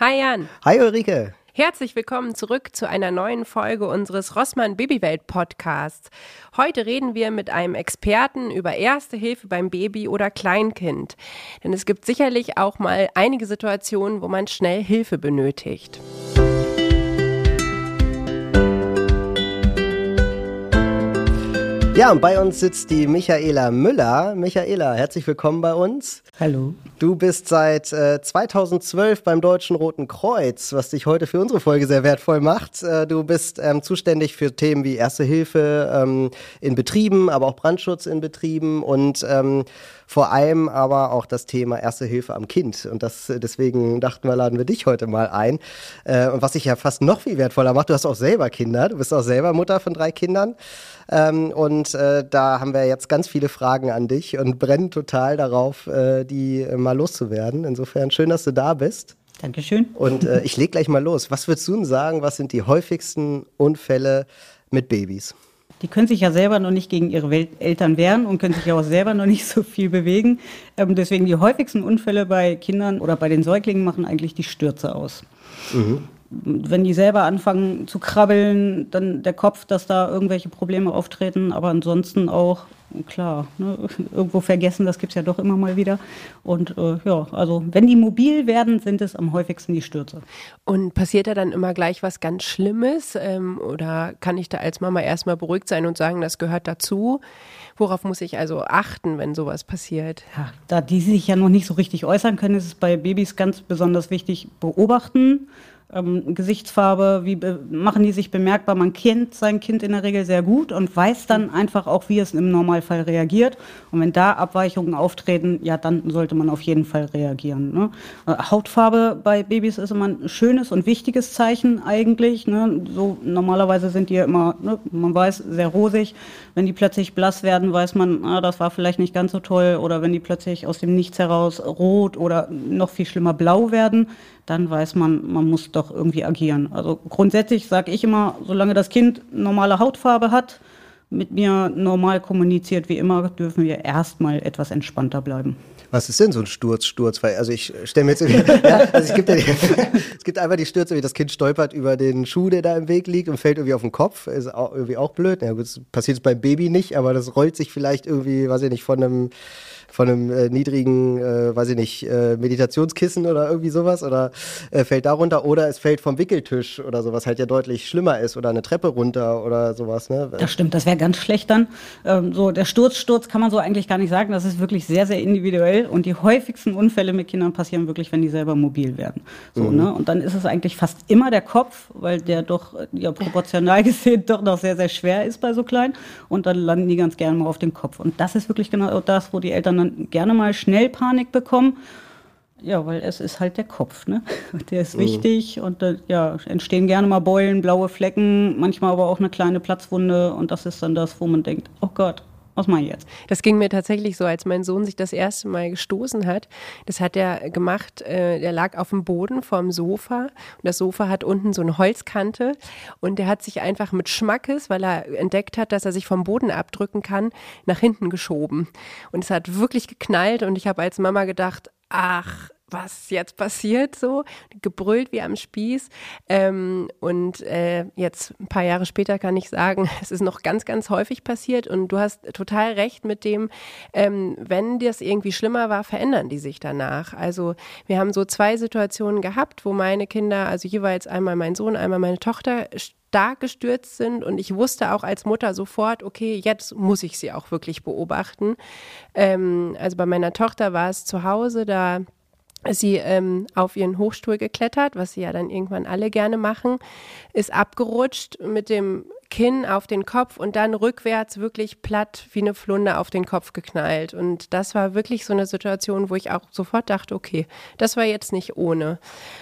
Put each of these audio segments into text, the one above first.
Hi Jan. Hi Ulrike. Herzlich willkommen zurück zu einer neuen Folge unseres Rossmann Babywelt Podcasts. Heute reden wir mit einem Experten über Erste Hilfe beim Baby oder Kleinkind. Denn es gibt sicherlich auch mal einige Situationen, wo man schnell Hilfe benötigt. Ja, und bei uns sitzt die Michaela Müller. Michaela, herzlich willkommen bei uns. Hallo. Du bist seit äh, 2012 beim Deutschen Roten Kreuz, was dich heute für unsere Folge sehr wertvoll macht. Äh, du bist ähm, zuständig für Themen wie Erste Hilfe ähm, in Betrieben, aber auch Brandschutz in Betrieben und ähm, vor allem aber auch das Thema Erste Hilfe am Kind. Und das deswegen dachten wir, laden wir dich heute mal ein. Äh, und was sich ja fast noch viel wertvoller macht, du hast auch selber Kinder, du bist auch selber Mutter von drei Kindern. Ähm, und äh, da haben wir jetzt ganz viele Fragen an dich und brennen total darauf, äh, die mal loszuwerden. Insofern schön, dass du da bist. Dankeschön. Und äh, ich leg gleich mal los. Was würdest du denn sagen, was sind die häufigsten Unfälle mit Babys? Die können sich ja selber noch nicht gegen ihre Eltern wehren und können sich ja auch selber noch nicht so viel bewegen. Ähm, deswegen die häufigsten Unfälle bei Kindern oder bei den Säuglingen machen eigentlich die Stürze aus. Mhm wenn die selber anfangen zu krabbeln, dann der Kopf, dass da irgendwelche Probleme auftreten, aber ansonsten auch, klar, ne, irgendwo vergessen, das gibt es ja doch immer mal wieder. Und äh, ja, also wenn die mobil werden, sind es am häufigsten die Stürze. Und passiert da dann immer gleich was ganz Schlimmes? Ähm, oder kann ich da als Mama erstmal beruhigt sein und sagen, das gehört dazu? Worauf muss ich also achten, wenn sowas passiert? Ja, da die sich ja noch nicht so richtig äußern können, ist es bei Babys ganz besonders wichtig, beobachten ähm, Gesichtsfarbe, wie machen die sich bemerkbar? Man kennt sein Kind in der Regel sehr gut und weiß dann einfach auch, wie es im Normalfall reagiert. Und wenn da Abweichungen auftreten, ja, dann sollte man auf jeden Fall reagieren. Ne? Äh, Hautfarbe bei Babys ist immer ein schönes und wichtiges Zeichen eigentlich. Ne? So normalerweise sind die ja immer, ne, man weiß, sehr rosig. Wenn die plötzlich blass werden, weiß man, ah, das war vielleicht nicht ganz so toll. Oder wenn die plötzlich aus dem Nichts heraus rot oder noch viel schlimmer blau werden, dann weiß man, man muss doch irgendwie agieren. Also grundsätzlich sage ich immer, solange das Kind normale Hautfarbe hat, mit mir normal kommuniziert wie immer, dürfen wir erstmal etwas entspannter bleiben. Was ist denn so ein Sturz, Sturz? Weil, also ich stelle mir jetzt ja, also es gibt, ja die, es gibt einfach die Stürze, wie das Kind stolpert über den Schuh, der da im Weg liegt und fällt irgendwie auf den Kopf. Ist auch, irgendwie auch blöd. Ja, das passiert jetzt beim Baby nicht, aber das rollt sich vielleicht irgendwie, weiß ich nicht, von einem von einem äh, niedrigen, äh, weiß ich nicht, äh, Meditationskissen oder irgendwie sowas oder äh, fällt da runter oder es fällt vom Wickeltisch oder sowas halt ja deutlich schlimmer ist oder eine Treppe runter oder sowas. Ne? Das stimmt, das wäre ganz schlecht dann. Ähm, so der Sturz, Sturz kann man so eigentlich gar nicht sagen. Das ist wirklich sehr, sehr individuell und die häufigsten Unfälle mit Kindern passieren wirklich, wenn die selber mobil werden. So, mhm. ne? Und dann ist es eigentlich fast immer der Kopf, weil der doch ja proportional gesehen doch noch sehr, sehr schwer ist bei so kleinen und dann landen die ganz gerne mal auf dem Kopf. Und das ist wirklich genau das, wo die Eltern dann gerne mal schnell Panik bekommen. Ja, weil es ist halt der Kopf, ne? Der ist mhm. wichtig und äh, ja, entstehen gerne mal Beulen, blaue Flecken, manchmal aber auch eine kleine Platzwunde und das ist dann das, wo man denkt, oh Gott, was mache ich jetzt? Das ging mir tatsächlich so, als mein Sohn sich das erste Mal gestoßen hat. Das hat er gemacht, äh, der lag auf dem Boden vorm Sofa und das Sofa hat unten so eine Holzkante und der hat sich einfach mit Schmackes, weil er entdeckt hat, dass er sich vom Boden abdrücken kann, nach hinten geschoben. Und es hat wirklich geknallt und ich habe als Mama gedacht, ach, was jetzt passiert, so gebrüllt wie am Spieß. Ähm, und äh, jetzt ein paar Jahre später kann ich sagen, es ist noch ganz, ganz häufig passiert. Und du hast total recht mit dem, ähm, wenn das irgendwie schlimmer war, verändern die sich danach. Also wir haben so zwei Situationen gehabt, wo meine Kinder, also jeweils einmal mein Sohn, einmal meine Tochter, stark gestürzt sind und ich wusste auch als Mutter sofort, okay, jetzt muss ich sie auch wirklich beobachten. Ähm, also bei meiner Tochter war es zu Hause, da sie ähm, auf ihren Hochstuhl geklettert, was sie ja dann irgendwann alle gerne machen, ist abgerutscht mit dem Kinn auf den Kopf und dann rückwärts wirklich platt wie eine Flunde auf den Kopf geknallt. Und das war wirklich so eine Situation, wo ich auch sofort dachte, okay, das war jetzt nicht ohne.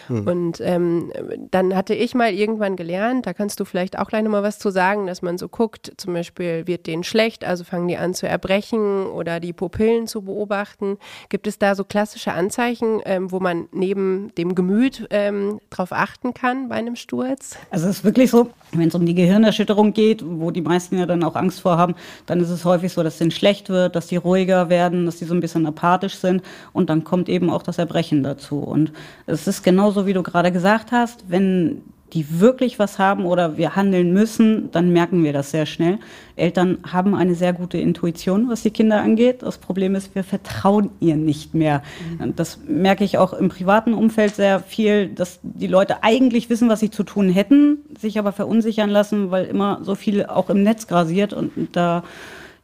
Hm. Und ähm, dann hatte ich mal irgendwann gelernt, da kannst du vielleicht auch gleich nochmal was zu sagen, dass man so guckt, zum Beispiel wird denen schlecht, also fangen die an zu erbrechen oder die Pupillen zu beobachten. Gibt es da so klassische Anzeichen, ähm, wo man neben dem Gemüt ähm, drauf achten kann bei einem Sturz? Also es ist wirklich so, wenn es um die Gehirnerschütterung Essstörung geht, wo die meisten ja dann auch Angst vor haben, dann ist es häufig so, dass es denen schlecht wird, dass die ruhiger werden, dass die so ein bisschen apathisch sind und dann kommt eben auch das Erbrechen dazu. Und es ist genauso, wie du gerade gesagt hast, wenn die wirklich was haben oder wir handeln müssen, dann merken wir das sehr schnell. Eltern haben eine sehr gute Intuition, was die Kinder angeht. Das Problem ist, wir vertrauen ihr nicht mehr. Mhm. Das merke ich auch im privaten Umfeld sehr viel, dass die Leute eigentlich wissen, was sie zu tun hätten, sich aber verunsichern lassen, weil immer so viel auch im Netz grasiert und da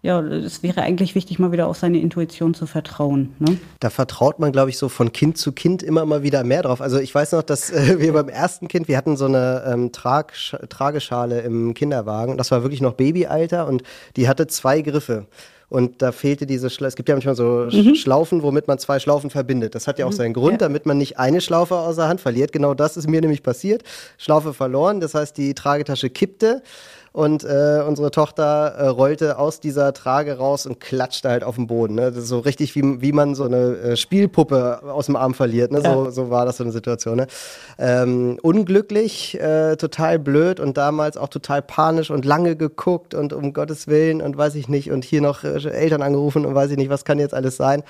ja, es wäre eigentlich wichtig, mal wieder auf seine Intuition zu vertrauen. Ne? Da vertraut man, glaube ich, so von Kind zu Kind immer mal wieder mehr drauf. Also ich weiß noch, dass äh, wir beim ersten Kind, wir hatten so eine ähm, Trag Trageschale im Kinderwagen. Das war wirklich noch Babyalter und die hatte zwei Griffe. Und da fehlte diese Schlaufe. Es gibt ja manchmal so mhm. Schlaufen, womit man zwei Schlaufen verbindet. Das hat ja auch mhm. seinen Grund, ja. damit man nicht eine Schlaufe aus der Hand verliert. Genau das ist mir nämlich passiert. Schlaufe verloren. Das heißt, die Tragetasche kippte und äh, unsere Tochter äh, rollte aus dieser Trage raus und klatschte halt auf den Boden. Ne? So richtig, wie, wie man so eine äh, Spielpuppe aus dem Arm verliert. Ne? So, so war das so eine Situation. Ne? Ähm, unglücklich, äh, total blöd und damals auch total panisch und lange geguckt und um Gottes Willen und weiß ich nicht und hier noch äh, Eltern angerufen und weiß ich nicht, was kann jetzt alles sein.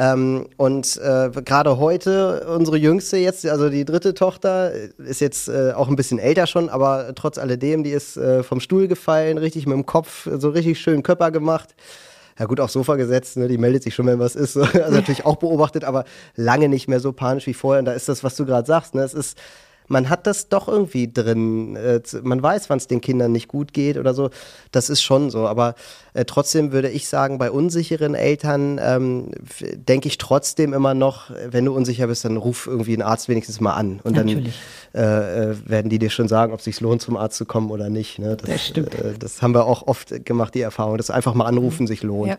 Ähm, und äh, gerade heute, unsere jüngste jetzt, also die dritte Tochter, ist jetzt äh, auch ein bisschen älter schon, aber trotz alledem, die ist äh, vom Stuhl gefallen, richtig mit dem Kopf, so richtig schön Körper gemacht ja gut, aufs Sofa gesetzt, ne, die meldet sich schon, wenn was ist. Also natürlich auch beobachtet, aber lange nicht mehr so panisch wie vorher. Und da ist das, was du gerade sagst. Ne? Es ist man hat das doch irgendwie drin. Äh, man weiß, wann es den Kindern nicht gut geht oder so. Das ist schon so. Aber äh, trotzdem würde ich sagen, bei unsicheren Eltern ähm, denke ich trotzdem immer noch, wenn du unsicher bist, dann ruf irgendwie einen Arzt wenigstens mal an. Und Natürlich. dann äh, äh, werden die dir schon sagen, ob es sich lohnt, zum Arzt zu kommen oder nicht. Ne? Das, das stimmt. Äh, das haben wir auch oft gemacht, die Erfahrung, dass einfach mal anrufen sich lohnt. Ja.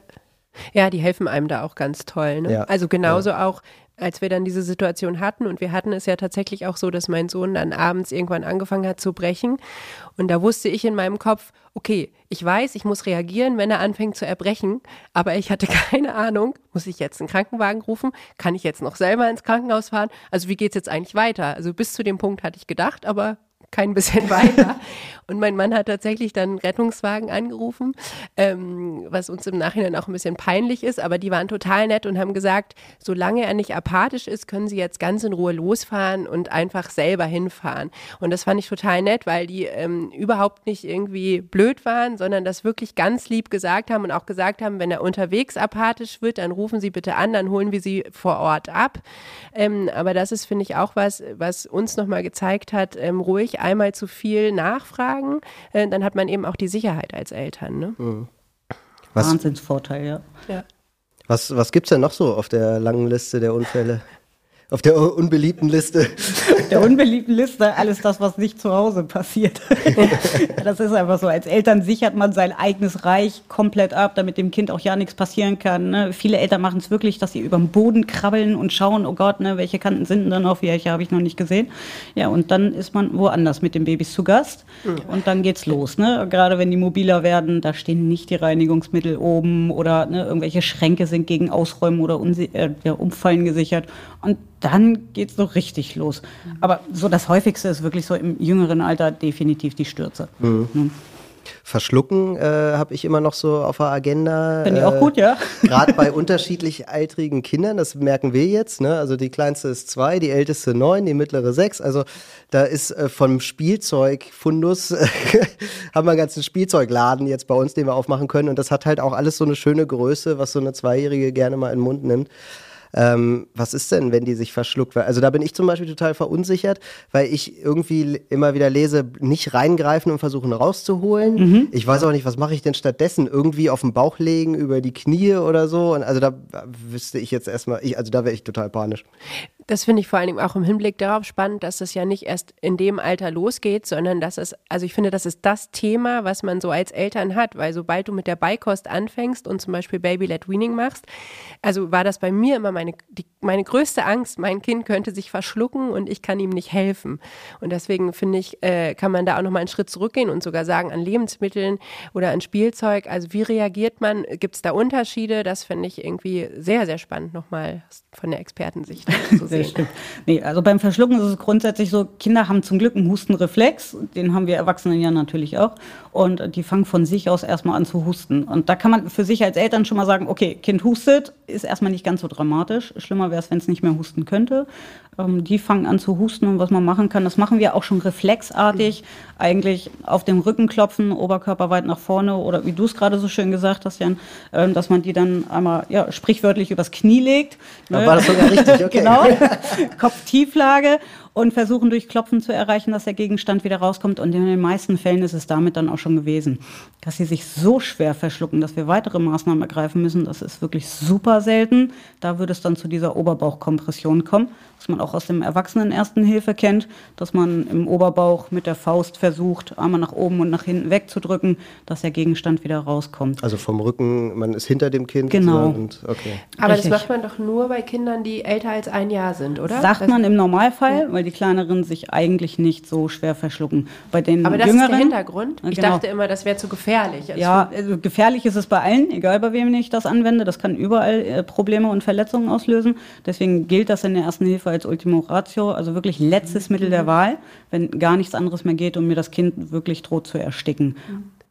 Ja, die helfen einem da auch ganz toll. Ne? Ja, also genauso ja. auch, als wir dann diese Situation hatten. Und wir hatten es ja tatsächlich auch so, dass mein Sohn dann abends irgendwann angefangen hat zu brechen. Und da wusste ich in meinem Kopf, okay, ich weiß, ich muss reagieren, wenn er anfängt zu erbrechen, aber ich hatte keine Ahnung, muss ich jetzt einen Krankenwagen rufen, kann ich jetzt noch selber ins Krankenhaus fahren, also wie geht es jetzt eigentlich weiter? Also bis zu dem Punkt hatte ich gedacht, aber kein bisschen weiter. Und mein Mann hat tatsächlich dann einen Rettungswagen angerufen, ähm, was uns im Nachhinein auch ein bisschen peinlich ist, aber die waren total nett und haben gesagt, solange er nicht apathisch ist, können sie jetzt ganz in Ruhe losfahren und einfach selber hinfahren. Und das fand ich total nett, weil die ähm, überhaupt nicht irgendwie blöd waren, sondern das wirklich ganz lieb gesagt haben und auch gesagt haben, wenn er unterwegs apathisch wird, dann rufen Sie bitte an, dann holen wir Sie vor Ort ab. Ähm, aber das ist, finde ich, auch was, was uns nochmal gezeigt hat, ähm, einmal zu viel nachfragen, äh, dann hat man eben auch die Sicherheit als Eltern. Ne? Mhm. Wahnsinnsvorteil, ja. ja. Was, was gibt es denn noch so auf der langen Liste der Unfälle? Auf der unbeliebten Liste. Der unbeliebten Liste, alles das, was nicht zu Hause passiert. das ist einfach so. Als Eltern sichert man sein eigenes Reich komplett ab, damit dem Kind auch ja nichts passieren kann. Ne? Viele Eltern machen es wirklich, dass sie über den Boden krabbeln und schauen, oh Gott, ne, welche Kanten sind denn da noch, welche habe ich noch nicht gesehen. Ja, und dann ist man woanders mit den Babys zu Gast. Und dann geht's los. Ne? Gerade wenn die mobiler werden, da stehen nicht die Reinigungsmittel oben oder ne, irgendwelche Schränke sind gegen Ausräumen oder äh, Umfallen gesichert. Und dann geht es so richtig los. Aber so das häufigste ist wirklich so im jüngeren Alter definitiv die Stürze. Mhm. Mhm. Verschlucken äh, habe ich immer noch so auf der Agenda. Finde ich auch gut, ja. Äh, Gerade bei unterschiedlich altrigen Kindern, das merken wir jetzt. Ne? Also die kleinste ist zwei, die älteste neun, die mittlere sechs. Also da ist äh, vom Spielzeugfundus, haben wir einen ganzen Spielzeugladen jetzt bei uns, den wir aufmachen können. Und das hat halt auch alles so eine schöne Größe, was so eine Zweijährige gerne mal in den Mund nimmt. Ähm, was ist denn, wenn die sich verschluckt? Also da bin ich zum Beispiel total verunsichert, weil ich irgendwie immer wieder lese, nicht reingreifen und versuchen rauszuholen. Mhm. Ich weiß auch nicht, was mache ich denn stattdessen? Irgendwie auf den Bauch legen, über die Knie oder so. Und also da wüsste ich jetzt erstmal, ich, also da wäre ich total panisch. Das finde ich vor allen Dingen auch im Hinblick darauf spannend, dass es ja nicht erst in dem Alter losgeht, sondern dass es, also ich finde, das ist das Thema, was man so als Eltern hat, weil sobald du mit der Beikost anfängst und zum Beispiel Baby-led Weaning machst, also war das bei mir immer meine, die, meine größte Angst, mein Kind könnte sich verschlucken und ich kann ihm nicht helfen. Und deswegen finde ich, äh, kann man da auch nochmal einen Schritt zurückgehen und sogar sagen, an Lebensmitteln oder an Spielzeug, also wie reagiert man, gibt es da Unterschiede? Das finde ich irgendwie sehr, sehr spannend nochmal von der Expertensicht zu Das stimmt. Nee, also beim Verschlucken ist es grundsätzlich so, Kinder haben zum Glück einen Hustenreflex, den haben wir Erwachsenen ja natürlich auch. Und die fangen von sich aus erstmal an zu husten. Und da kann man für sich als Eltern schon mal sagen, okay, Kind hustet, ist erstmal nicht ganz so dramatisch. Schlimmer wäre es, wenn es nicht mehr husten könnte. Ähm, die fangen an zu husten und was man machen kann, das machen wir auch schon reflexartig. Eigentlich auf den Rücken klopfen, Oberkörper weit nach vorne oder wie du es gerade so schön gesagt hast, Jan, äh, dass man die dann einmal ja, sprichwörtlich übers Knie legt. Ne? War das sogar richtig? Okay. genau. Kopftieflage und versuchen durch Klopfen zu erreichen, dass der Gegenstand wieder rauskommt. Und in den meisten Fällen ist es damit dann auch schon gewesen. Dass sie sich so schwer verschlucken, dass wir weitere Maßnahmen ergreifen müssen, das ist wirklich super selten. Da würde es dann zu dieser Oberbauchkompression kommen, was man auch aus dem Erwachsenen Ersten Hilfe kennt, dass man im Oberbauch mit der Faust versucht, einmal nach oben und nach hinten wegzudrücken, dass der Gegenstand wieder rauskommt. Also vom Rücken, man ist hinter dem Kind. Genau. Und, okay. Aber Richtig. das macht man doch nur bei Kindern, die älter als ein Jahr sind, oder? Sagt man im Normalfall, ja. weil die kleineren sich eigentlich nicht so schwer verschlucken. Bei den Aber das Jüngeren, ist der Hintergrund. Ich genau. dachte immer, das wäre zu gefährlich. Also ja, also gefährlich ist es bei allen, egal bei wem ich das anwende. Das kann überall äh, Probleme und Verletzungen auslösen. Deswegen gilt das in der ersten Hilfe als Ultimo Ratio, also wirklich letztes Mittel der Wahl, wenn gar nichts anderes mehr geht und mir das Kind wirklich droht zu ersticken.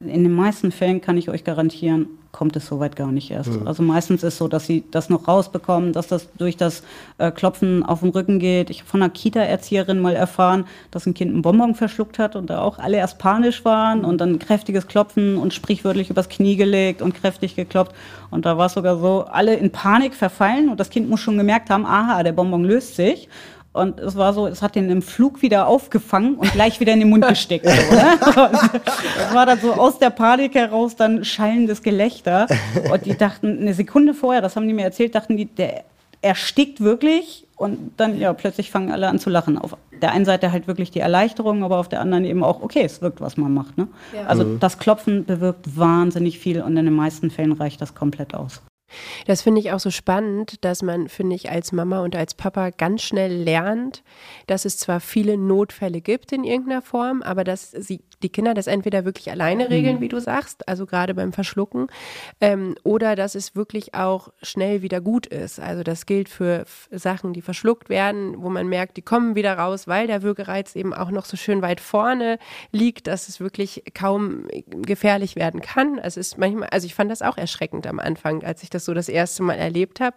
In den meisten Fällen kann ich euch garantieren, kommt es soweit gar nicht erst. Mhm. Also meistens ist es so, dass sie das noch rausbekommen, dass das durch das äh, Klopfen auf den Rücken geht. Ich habe von einer Kita-Erzieherin mal erfahren, dass ein Kind einen Bonbon verschluckt hat und da auch alle erst panisch waren und dann kräftiges Klopfen und sprichwörtlich übers Knie gelegt und kräftig geklopft. Und da war es sogar so, alle in Panik verfallen und das Kind muss schon gemerkt haben, aha, der Bonbon löst sich. Und es war so, es hat den im Flug wieder aufgefangen und gleich wieder in den Mund gesteckt. So, ne? Das war dann so aus der Panik heraus dann schallendes Gelächter. Und die dachten, eine Sekunde vorher, das haben die mir erzählt, dachten die, der erstickt wirklich. Und dann, ja, plötzlich fangen alle an zu lachen. Auf der einen Seite halt wirklich die Erleichterung, aber auf der anderen eben auch, okay, es wirkt, was man macht. Ne? Ja. Also mhm. das Klopfen bewirkt wahnsinnig viel und in den meisten Fällen reicht das komplett aus. Das finde ich auch so spannend, dass man, finde ich, als Mama und als Papa ganz schnell lernt, dass es zwar viele Notfälle gibt in irgendeiner Form, aber dass sie, die Kinder das entweder wirklich alleine regeln, mhm. wie du sagst, also gerade beim Verschlucken, ähm, oder dass es wirklich auch schnell wieder gut ist. Also das gilt für Sachen, die verschluckt werden, wo man merkt, die kommen wieder raus, weil der Würgereiz eben auch noch so schön weit vorne liegt, dass es wirklich kaum gefährlich werden kann. Also es ist manchmal, also ich fand das auch erschreckend am Anfang, als ich das das so das erste Mal erlebt habe.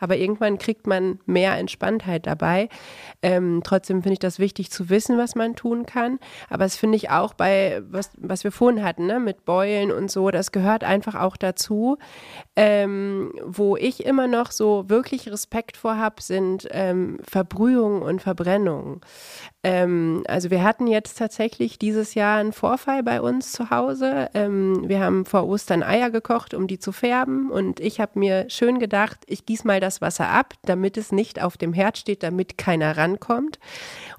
Aber irgendwann kriegt man mehr Entspanntheit dabei. Ähm, trotzdem finde ich das wichtig zu wissen, was man tun kann. Aber es finde ich auch bei, was, was wir vorhin hatten, ne, mit Beulen und so, das gehört einfach auch dazu. Ähm, wo ich immer noch so wirklich Respekt vor habe, sind ähm, Verbrühungen und Verbrennungen. Ähm, also wir hatten jetzt tatsächlich dieses Jahr einen Vorfall bei uns zu Hause. Ähm, wir haben vor Ostern Eier gekocht, um die zu färben. Und ich habe mir schön gedacht, ich gieße mal das Wasser ab, damit es nicht auf dem Herd steht, damit keiner rankommt.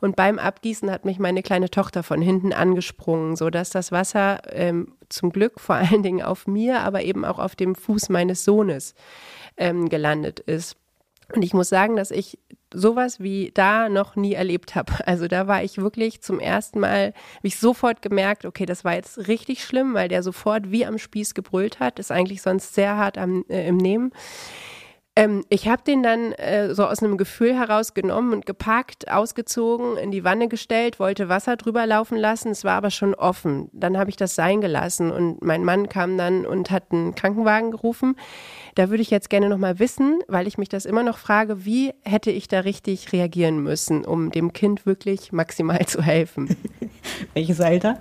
Und beim Abgießen hat mich meine kleine Tochter von hinten angesprungen, sodass das Wasser ähm, zum Glück vor allen Dingen auf mir, aber eben auch auf dem Fuß meines Sohnes ähm, gelandet ist. Und ich muss sagen, dass ich sowas wie da noch nie erlebt habe. Also da war ich wirklich zum ersten Mal, habe ich sofort gemerkt, okay, das war jetzt richtig schlimm, weil der sofort wie am Spieß gebrüllt hat, ist eigentlich sonst sehr hart am, äh, im Nehmen. Ähm, ich habe den dann äh, so aus einem Gefühl herausgenommen und gepackt, ausgezogen, in die Wanne gestellt, wollte Wasser drüber laufen lassen. Es war aber schon offen. Dann habe ich das sein gelassen und mein Mann kam dann und hat einen Krankenwagen gerufen. Da würde ich jetzt gerne noch mal wissen, weil ich mich das immer noch frage, wie hätte ich da richtig reagieren müssen, um dem Kind wirklich maximal zu helfen? Welches Alter?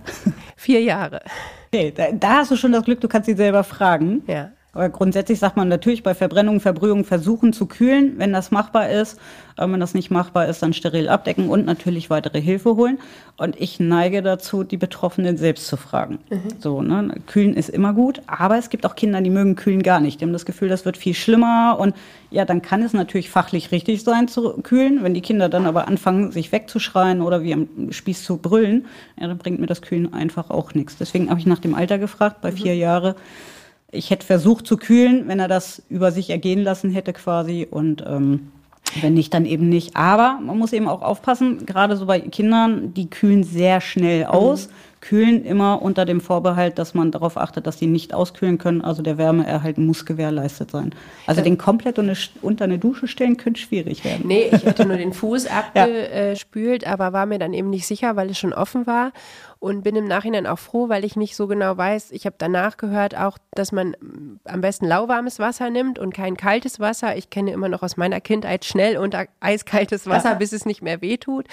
Vier Jahre. Okay, da, da hast du schon das Glück, du kannst sie selber fragen. Ja. Aber grundsätzlich sagt man natürlich bei Verbrennung, Verbrühung versuchen zu kühlen, wenn das machbar ist. wenn das nicht machbar ist, dann steril abdecken und natürlich weitere Hilfe holen. Und ich neige dazu, die Betroffenen selbst zu fragen. Mhm. So, ne? Kühlen ist immer gut, aber es gibt auch Kinder, die mögen Kühlen gar nicht. Die haben das Gefühl, das wird viel schlimmer. Und ja, dann kann es natürlich fachlich richtig sein zu kühlen. Wenn die Kinder dann aber anfangen, sich wegzuschreien oder wie am Spieß zu brüllen, ja, dann bringt mir das Kühlen einfach auch nichts. Deswegen habe ich nach dem Alter gefragt, bei mhm. vier Jahren ich hätte versucht zu kühlen, wenn er das über sich ergehen lassen hätte quasi und ähm, wenn nicht, dann eben nicht. Aber man muss eben auch aufpassen, gerade so bei Kindern, die kühlen sehr schnell aus. Mhm Kühlen immer unter dem Vorbehalt, dass man darauf achtet, dass die nicht auskühlen können. Also der Wärmeerhalt muss gewährleistet sein. Also ja. den komplett unter eine Dusche stellen könnte schwierig werden. Nee, ich hätte nur den Fuß abgespült, ja. aber war mir dann eben nicht sicher, weil es schon offen war und bin im Nachhinein auch froh, weil ich nicht so genau weiß. Ich habe danach gehört auch, dass man am besten lauwarmes Wasser nimmt und kein kaltes Wasser. Ich kenne immer noch aus meiner Kindheit schnell unter eiskaltes Wasser, ja. bis es nicht mehr wehtut.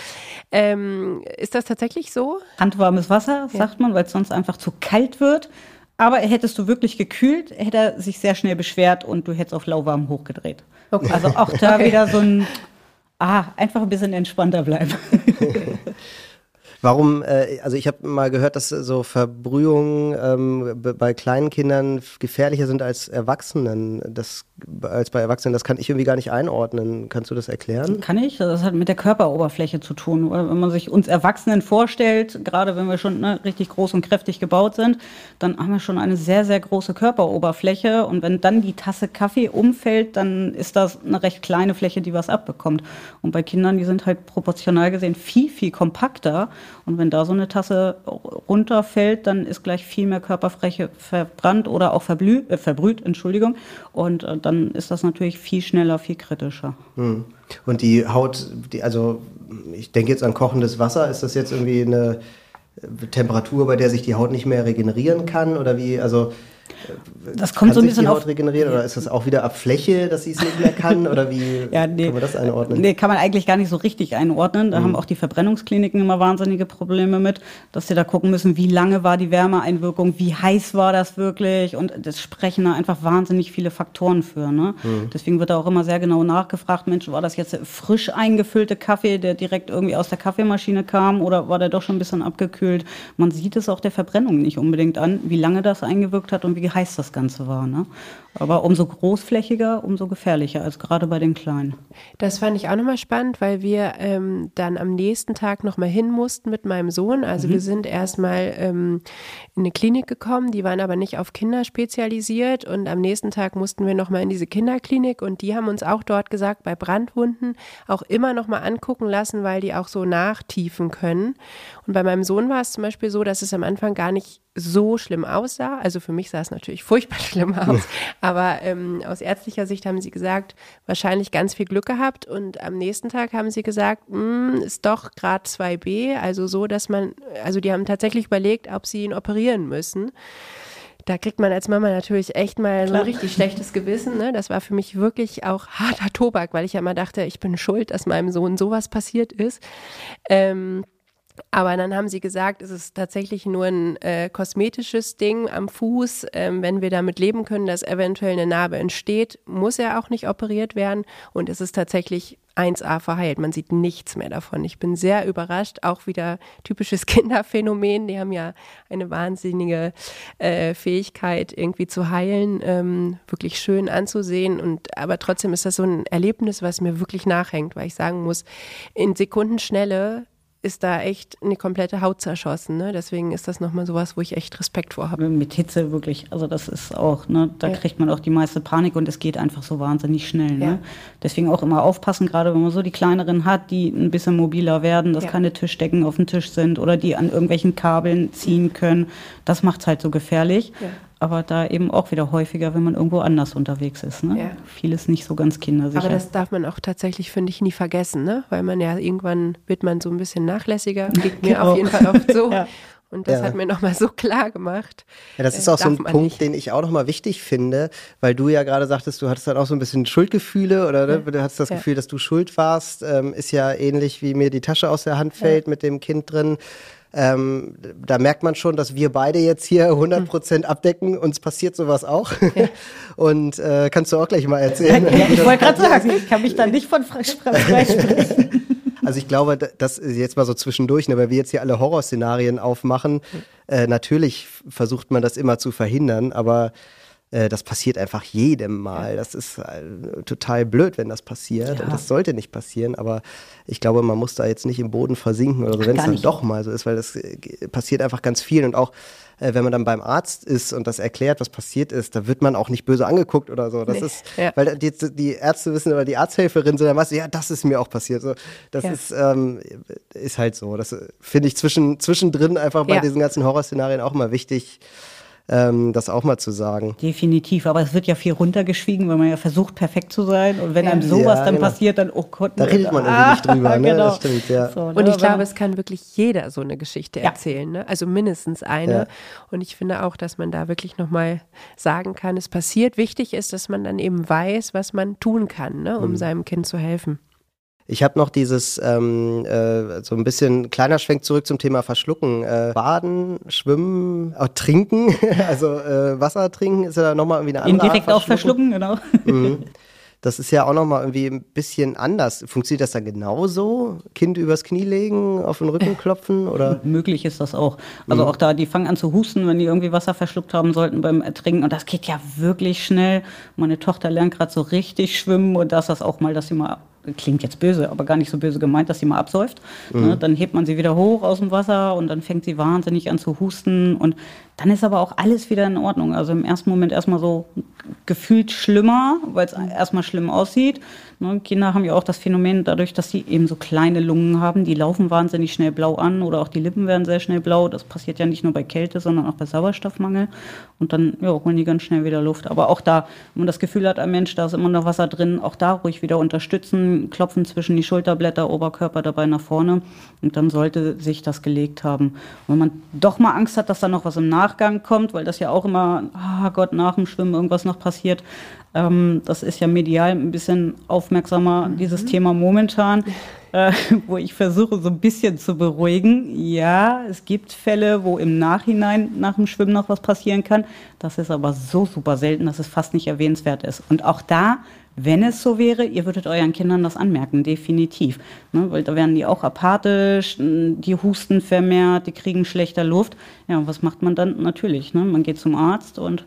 Ähm, ist das tatsächlich so? Handwarmes Wasser, sagt ja. man, weil es sonst einfach zu kalt wird. Aber hättest du wirklich gekühlt, hätte er sich sehr schnell beschwert und du hättest auf lauwarm hochgedreht. Okay. Also auch da okay. wieder so ein, ah, einfach ein bisschen entspannter bleiben. Warum, äh, also ich habe mal gehört, dass so Verbrühungen ähm, bei kleinen Kindern gefährlicher sind als Erwachsenen, das, als bei Erwachsenen. Das kann ich irgendwie gar nicht einordnen. Kannst du das erklären? Kann ich. Das hat mit der Körperoberfläche zu tun. Wenn man sich uns Erwachsenen vorstellt, gerade wenn wir schon ne, richtig groß und kräftig gebaut sind, dann haben wir schon eine sehr, sehr große Körperoberfläche. Und wenn dann die Tasse Kaffee umfällt, dann ist das eine recht kleine Fläche, die was abbekommt. Und bei Kindern, die sind halt proportional gesehen viel, viel kompakter. Und wenn da so eine Tasse runterfällt, dann ist gleich viel mehr Körperfläche verbrannt oder auch verblüht, äh, verbrüht, Entschuldigung. Und äh, dann ist das natürlich viel schneller, viel kritischer. Hm. Und die Haut, die, also ich denke jetzt an kochendes Wasser, ist das jetzt irgendwie eine Temperatur, bei der sich die Haut nicht mehr regenerieren kann? Oder wie, also das kommt kann so ein bisschen die Haut auf, regenerieren oder ist das auch wieder ab Fläche, dass sie es nicht mehr kann oder wie ja, nee, kann man das einordnen? Nee, kann man eigentlich gar nicht so richtig einordnen. Da mhm. haben auch die Verbrennungskliniken immer wahnsinnige Probleme mit, dass sie da gucken müssen, wie lange war die Wärmeeinwirkung, wie heiß war das wirklich und das sprechen da einfach wahnsinnig viele Faktoren für. Ne? Mhm. Deswegen wird da auch immer sehr genau nachgefragt, Mensch, war das jetzt frisch eingefüllte Kaffee, der direkt irgendwie aus der Kaffeemaschine kam oder war der doch schon ein bisschen abgekühlt? Man sieht es auch der Verbrennung nicht unbedingt an, wie lange das eingewirkt hat und wie heiß das Ganze war. Ne? Aber umso großflächiger, umso gefährlicher, als gerade bei den Kleinen. Das fand ich auch nochmal spannend, weil wir ähm, dann am nächsten Tag nochmal hin mussten mit meinem Sohn. Also mhm. wir sind erstmal ähm, in eine Klinik gekommen, die waren aber nicht auf Kinder spezialisiert und am nächsten Tag mussten wir nochmal in diese Kinderklinik und die haben uns auch dort gesagt, bei Brandwunden auch immer nochmal angucken lassen, weil die auch so nachtiefen können. Und bei meinem Sohn war es zum Beispiel so, dass es am Anfang gar nicht so schlimm aussah. Also für mich sah es natürlich furchtbar schlimm aus. Aber ähm, aus ärztlicher Sicht haben sie gesagt, wahrscheinlich ganz viel Glück gehabt. Und am nächsten Tag haben sie gesagt, hm, ist doch Grad 2b. Also so, dass man, also die haben tatsächlich überlegt, ob sie ihn operieren müssen. Da kriegt man als Mama natürlich echt mal so ein richtig schlechtes Gewissen. Ne? Das war für mich wirklich auch harter Tobak, weil ich ja immer dachte, ich bin schuld, dass meinem Sohn sowas passiert ist. Ähm, aber dann haben sie gesagt, es ist tatsächlich nur ein äh, kosmetisches Ding am Fuß. Ähm, wenn wir damit leben können, dass eventuell eine Narbe entsteht, muss er auch nicht operiert werden. Und es ist tatsächlich 1a verheilt. Man sieht nichts mehr davon. Ich bin sehr überrascht. Auch wieder typisches Kinderphänomen. Die haben ja eine wahnsinnige äh, Fähigkeit, irgendwie zu heilen, ähm, wirklich schön anzusehen. Und aber trotzdem ist das so ein Erlebnis, was mir wirklich nachhängt, weil ich sagen muss, in Sekundenschnelle ist da echt eine komplette Haut zerschossen. Ne? Deswegen ist das nochmal sowas, wo ich echt Respekt vor habe. Mit Hitze wirklich, also das ist auch, ne, da ja. kriegt man auch die meiste Panik und es geht einfach so wahnsinnig schnell. Ne? Ja. Deswegen auch immer aufpassen, gerade wenn man so die kleineren hat, die ein bisschen mobiler werden, dass ja. keine Tischdecken auf dem Tisch sind oder die an irgendwelchen Kabeln ziehen können. Das macht es halt so gefährlich aber da eben auch wieder häufiger, wenn man irgendwo anders unterwegs ist. Ne? Ja. Vieles nicht so ganz kindersicher. Aber das darf man auch tatsächlich, finde ich, nie vergessen, ne? weil man ja irgendwann wird man so ein bisschen nachlässiger, geht mir genau. auf jeden Fall oft so. ja. Und das ja. hat mir nochmal so klar gemacht. Ja, das ist äh, auch so ein Punkt, nicht. den ich auch nochmal wichtig finde, weil du ja gerade sagtest, du hattest dann auch so ein bisschen Schuldgefühle oder ne? du hattest das ja. Gefühl, dass du schuld warst. Ähm, ist ja ähnlich wie mir die Tasche aus der Hand fällt ja. mit dem Kind drin. Ähm, da merkt man schon, dass wir beide jetzt hier 100 Prozent abdecken. Uns passiert sowas auch. Ja. Und äh, kannst du auch gleich mal erzählen. Ja, ich wollte gerade sagen, ich kann mich da nicht von freisprechen. Also ich glaube, das ist jetzt mal so zwischendurch, ne, weil wir jetzt hier alle Horrorszenarien aufmachen. Äh, natürlich versucht man das immer zu verhindern, aber das passiert einfach jedem Mal. Das ist äh, total blöd, wenn das passiert. Ja. Und das sollte nicht passieren. Aber ich glaube, man muss da jetzt nicht im Boden versinken oder so, wenn es dann nicht. doch mal so ist, weil das äh, passiert einfach ganz viel. Und auch äh, wenn man dann beim Arzt ist und das erklärt, was passiert ist, da wird man auch nicht böse angeguckt oder so. Das Nee. ist, Ja. weil die, die Ärzte wissen oder die Arzthelferin sind dann meistens, ja, das ist mir auch passiert. So, das Ja. ist, ähm, ist halt so. Das äh, finde ich zwischen, zwischendrin einfach bei diesen ganzen Horrorszenarien auch mal wichtig, ähm, das auch mal zu sagen. Definitiv, aber es wird ja viel runtergeschwiegen, weil man ja versucht, perfekt zu sein. Und wenn einem sowas Ja, dann genau. passiert, dann, oh Gott. Da ne, redet man irgendwie nicht drüber, ne? genau. Das stimmt, ja. So, ne, Und ich glaube, es kann wirklich jeder so eine Geschichte Ja. erzählen, ne? also mindestens eine. Ja. Und ich finde auch, dass man da wirklich nochmal sagen kann, es passiert. Wichtig ist, dass man dann eben weiß, was man tun kann, ne? Mhm. um seinem Kind zu helfen. Ich habe noch dieses ähm, äh, so ein bisschen kleiner Schwenk zurück zum Thema Verschlucken. Äh, Baden, Schwimmen, auch Trinken, also äh, Wasser trinken ist ja da nochmal irgendwie eine andere indirekt Art auch verschlucken, genau. Mhm. Das ist ja auch nochmal irgendwie ein bisschen anders. Funktioniert das dann genauso? Kind übers Knie legen, auf den Rücken klopfen oder? Möglich ist das auch. Also auch da, die fangen an zu husten, wenn die irgendwie Wasser verschluckt haben sollten beim Ertrinken. Und das geht ja wirklich schnell. Meine Tochter lernt gerade so richtig schwimmen und das ist auch mal, dass sie mal, klingt jetzt böse, aber gar nicht so böse gemeint, dass sie mal absäuft. Ne, dann hebt man sie wieder hoch aus dem Wasser und dann fängt sie wahnsinnig an zu husten. Und dann ist aber auch alles wieder in Ordnung. Also im ersten Moment erstmal so gefühlt schlimmer, weil es erstmal schlimm aussieht. Ne, Kinder haben ja auch das Phänomen, dadurch, dass sie eben so kleine Lungen haben, die laufen wahnsinnig schnell blau an oder auch die Lippen werden sehr schnell blau. Das passiert ja nicht nur bei Kälte, sondern auch bei Sauerstoffmangel. Und dann ja, holen die ganz schnell wieder Luft. Aber auch da, wenn man das Gefühl hat, ein Mensch, da ist immer noch Wasser drin, auch da ruhig wieder unterstützen, klopfen zwischen die Schulterblätter, Oberkörper dabei nach vorne. Und dann sollte sich das gelegt haben. Wenn man doch mal Angst hat, dass da noch was im Nachgang kommt, weil das ja auch immer, ah Gott, nach dem Schwimmen irgendwas noch passiert, ähm, das ist ja medial ein bisschen aufmerksamer, dieses Thema momentan, äh, wo ich versuche, so ein bisschen zu beruhigen. Ja, es gibt Fälle, wo im Nachhinein nach dem Schwimmen noch was passieren kann. Das ist aber so super selten, dass es fast nicht erwähnenswert ist. Und auch da, wenn es so wäre, ihr würdet euren Kindern das anmerken, definitiv. Ne, weil da werden die auch apathisch, die husten vermehrt, die kriegen schlechter Luft. Ja, und was macht man dann? Natürlich, ne? man geht zum Arzt und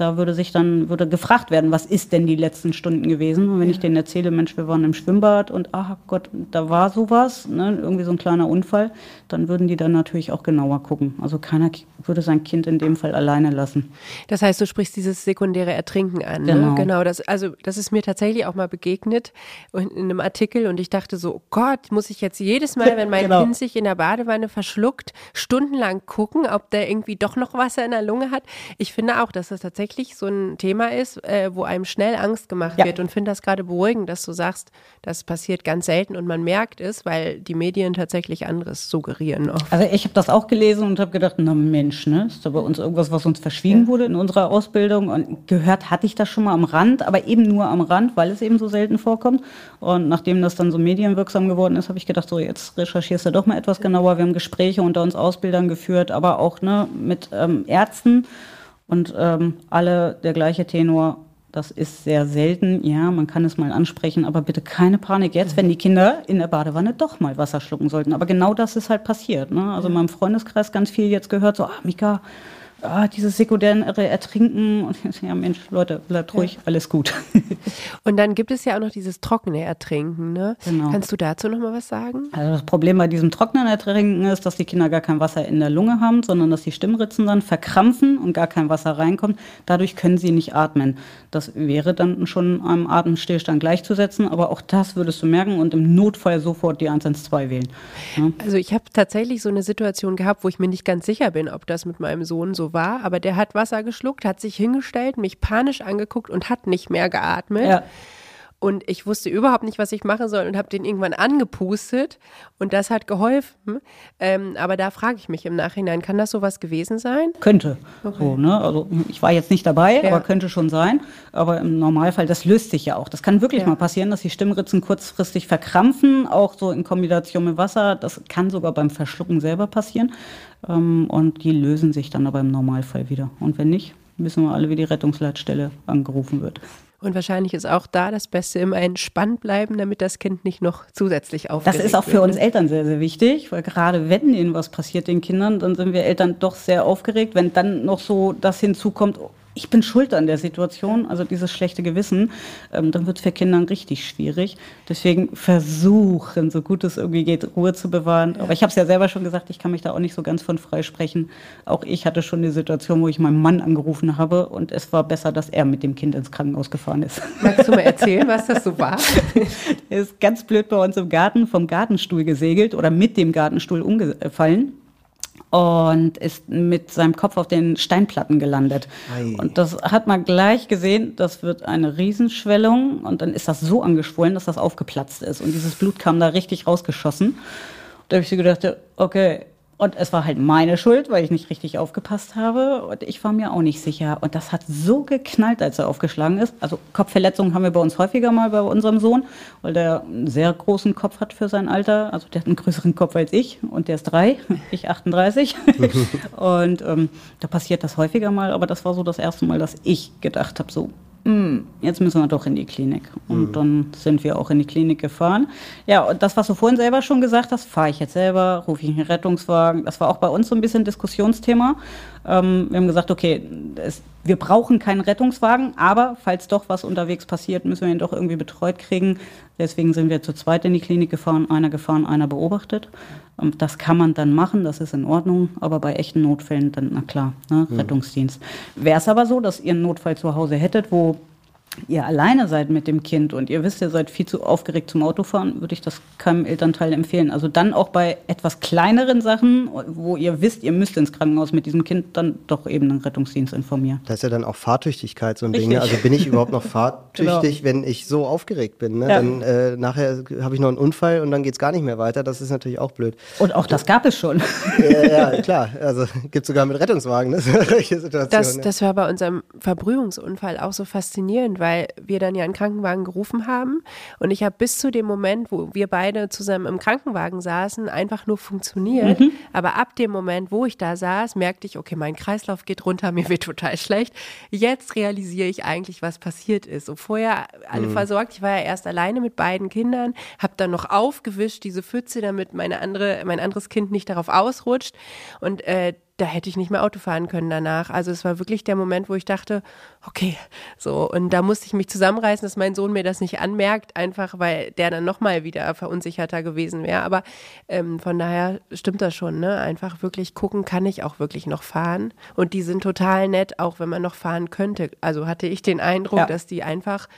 da würde sich dann würde gefragt werden, was ist denn die letzten Stunden gewesen? Und wenn ich denen erzähle, Mensch, wir waren im Schwimmbad und ach Gott, da war sowas, ne, irgendwie so ein kleiner Unfall, dann würden die dann natürlich auch genauer gucken. Also keiner würde sein Kind in dem Fall alleine lassen. Das heißt, du sprichst dieses sekundäre Ertrinken an. Ne? Genau. Genau. Das, also, das ist mir tatsächlich auch mal begegnet in in einem Artikel und ich dachte so, oh Gott, muss ich jetzt jedes Mal, wenn mein Genau. Kind sich in der Badewanne verschluckt, stundenlang gucken, ob der irgendwie doch noch Wasser in der Lunge hat. Ich finde auch, dass das tatsächlich so ein Thema ist, äh, wo einem schnell Angst gemacht Ja. wird und finde das gerade beruhigend, dass du sagst, das passiert ganz selten und man merkt es, weil die Medien tatsächlich anderes suggerieren oft. Also ich habe das auch gelesen und habe gedacht, na Mensch, ne, ist da bei uns irgendwas, was uns verschwiegen wurde in unserer Ausbildung und gehört hatte ich das schon mal am Rand, aber eben nur am Rand, weil es eben so selten vorkommt. Und nachdem das dann so medienwirksam geworden ist, habe ich gedacht, so jetzt recherchierst du doch mal etwas genauer. Wir haben Gespräche unter uns Ausbildern geführt, aber auch ne, mit ähm, Ärzten und ähm, alle der gleiche Tenor. Das ist sehr selten. Ja, man kann es mal ansprechen, aber bitte keine Panik jetzt, wenn die Kinder in der Badewanne doch mal Wasser schlucken sollten. Aber genau das ist halt passiert. Ne? Also in meinem Freundeskreis ganz viel jetzt gehört, so, ah, Mika, ah, dieses sekundäre Ertrinken. Und ja, Mensch, Leute, bleibt ruhig, alles gut. Und dann gibt es ja auch noch dieses trockene Ertrinken. Ne? Genau. Kannst du dazu noch mal was sagen? Also das Problem bei diesem trockenen Ertrinken ist, dass die Kinder gar kein Wasser in der Lunge haben, sondern dass die Stimmritzen dann verkrampfen und gar kein Wasser reinkommt. Dadurch können sie nicht atmen. Das wäre dann schon einem Atemstillstand gleichzusetzen, aber auch das würdest du merken und im Notfall sofort die 112 wählen. Ja. Also ich habe tatsächlich so eine Situation gehabt, wo ich mir nicht ganz sicher bin, ob das mit meinem Sohn so war, aber der hat Wasser geschluckt, hat sich hingestellt, mich panisch angeguckt und hat nicht mehr geatmet. Ja. Und ich wusste überhaupt nicht, was ich machen soll und habe den irgendwann angepustet und das hat geholfen. Ähm, aber da frage ich mich im Nachhinein, kann das sowas gewesen sein? Könnte. So, ne? Also ich war jetzt nicht dabei, Ja. aber könnte schon sein. Aber im Normalfall, das löst sich ja auch. Das kann wirklich Ja. mal passieren, dass die Stimmritzen kurzfristig verkrampfen, auch so in Kombination mit Wasser. Das kann sogar beim Verschlucken selber passieren. Ähm, und die lösen sich dann aber im Normalfall wieder. Und wenn nicht, wissen wir alle, wie die Rettungsleitstelle angerufen wird. Und wahrscheinlich ist auch da das Beste immer entspannt bleiben, damit das Kind nicht noch zusätzlich Das aufgeregt ist auch für wird, uns ne? Eltern sehr, sehr wichtig, weil gerade wenn ihnen was passiert, den Kindern, dann sind wir Eltern doch sehr aufgeregt. Wenn dann noch so das hinzukommt, ich bin schuld an der Situation, also dieses schlechte Gewissen, ähm, dann wird es für Kinder richtig schwierig. Deswegen versuchen, so gut es irgendwie geht, Ruhe zu bewahren. Aber ich habe es ja selber schon gesagt, ich kann mich da auch nicht so ganz von frei sprechen. Auch ich hatte schon die Situation, wo ich meinen Mann angerufen habe und es war besser, dass er mit dem Kind ins Krankenhaus gefahren ist. Magst du mal erzählen, was das so war? er ist ganz blöd bei uns im Garten vom Gartenstuhl gesegelt oder mit dem Gartenstuhl umgefallen und ist mit seinem Kopf auf den Steinplatten gelandet. Ei. Und das hat man gleich gesehen, das wird eine Riesenschwellung und dann ist das so angeschwollen, dass das aufgeplatzt ist und dieses Blut kam da richtig rausgeschossen. Da habe ich so gedacht, okay, und es war halt meine Schuld, weil ich nicht richtig aufgepasst habe. Und ich war mir auch nicht sicher. Und das hat so geknallt, als er aufgeschlagen ist. Also Kopfverletzungen haben wir bei uns häufiger mal bei unserem Sohn, weil der einen sehr großen Kopf hat für sein Alter. Also der hat einen größeren Kopf als ich und der ist drei, ich 38. und ähm, da passiert das häufiger mal. Aber das war so das erste Mal, dass ich gedacht habe, so, jetzt müssen wir doch in die Klinik. Und mhm. dann sind wir auch in die Klinik gefahren. Ja, und das, was du vorhin selber schon gesagt hast, fahre ich jetzt selber, rufe ich einen Rettungswagen. Das war auch bei uns so ein bisschen Diskussionsthema. Ähm, wir haben gesagt, okay, es, wir brauchen keinen Rettungswagen, aber falls doch was unterwegs passiert, müssen wir ihn doch irgendwie betreut kriegen. Deswegen sind wir zu zweit in die Klinik gefahren, einer gefahren, einer beobachtet. Und ähm, das kann man dann machen, das ist in Ordnung, aber bei echten Notfällen dann, na klar, ne. Rettungsdienst. Wäre es aber so, dass ihr einen Notfall zu Hause hättet, wo ihr alleine seid mit dem Kind und ihr wisst, ihr seid viel zu aufgeregt zum Autofahren, würde ich das keinem Elternteil empfehlen. Also dann auch bei etwas kleineren Sachen, wo ihr wisst, ihr müsst ins Krankenhaus mit diesem Kind, dann doch eben einen Rettungsdienst informieren. Das ist ja dann auch Fahrtüchtigkeit so ein Richtig. Ding. Ne? Also bin ich überhaupt noch fahrtüchtig, genau. wenn ich so aufgeregt bin? Ne? Ja. Dann äh, nachher habe ich noch einen Unfall und dann geht es gar nicht mehr weiter. Das ist natürlich auch blöd. Und auch das gab es schon. ja, ja klar. Also gibt es sogar mit Rettungswagen. Ne? Das, das war bei unserem Verbrühungsunfall auch so faszinierend, weil wir dann ja einen Krankenwagen gerufen haben. Und ich habe bis zu dem Moment, wo wir beide zusammen im Krankenwagen saßen, einfach nur funktioniert. Mhm. Aber ab dem Moment, wo ich da saß, merkte ich, okay, mein Kreislauf geht runter, mir wird total schlecht. Jetzt realisiere ich eigentlich, was passiert ist. So vorher alle mhm. versorgt. Ich war ja erst alleine mit beiden Kindern, habe dann noch aufgewischt, diese Pfütze, damit meine andere, mein anderes Kind nicht darauf ausrutscht. Und äh, da hätte ich nicht mehr Auto fahren können danach. Also es war wirklich der Moment, wo ich dachte, okay, so und da musste ich mich zusammenreißen, dass mein Sohn mir das nicht anmerkt, einfach weil der dann nochmal wieder verunsicherter gewesen wäre. Aber ähm, von daher stimmt das schon, ne? Einfach wirklich gucken, kann ich auch wirklich noch fahren? Und die sind total nett, auch wenn man noch fahren könnte. Also hatte ich den Eindruck, ja. dass die einfach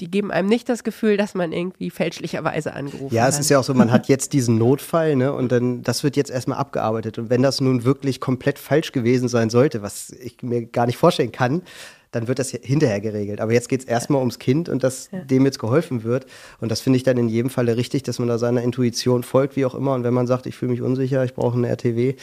die geben einem nicht das Gefühl, dass man irgendwie fälschlicherweise angerufen hat. Ja, es ist ja auch so, man hat jetzt diesen Notfall, ne, und dann, das wird jetzt erstmal abgearbeitet. Und wenn das nun wirklich komplett falsch gewesen sein sollte, was ich mir gar nicht vorstellen kann, dann wird das hinterher geregelt. Aber jetzt geht es erstmal ums Kind und dass ja. dem jetzt geholfen wird. Und das finde ich dann in jedem Falle richtig, dass man da seiner Intuition folgt, wie auch immer. Und wenn man sagt, ich fühle mich unsicher, ich brauche eine RTW,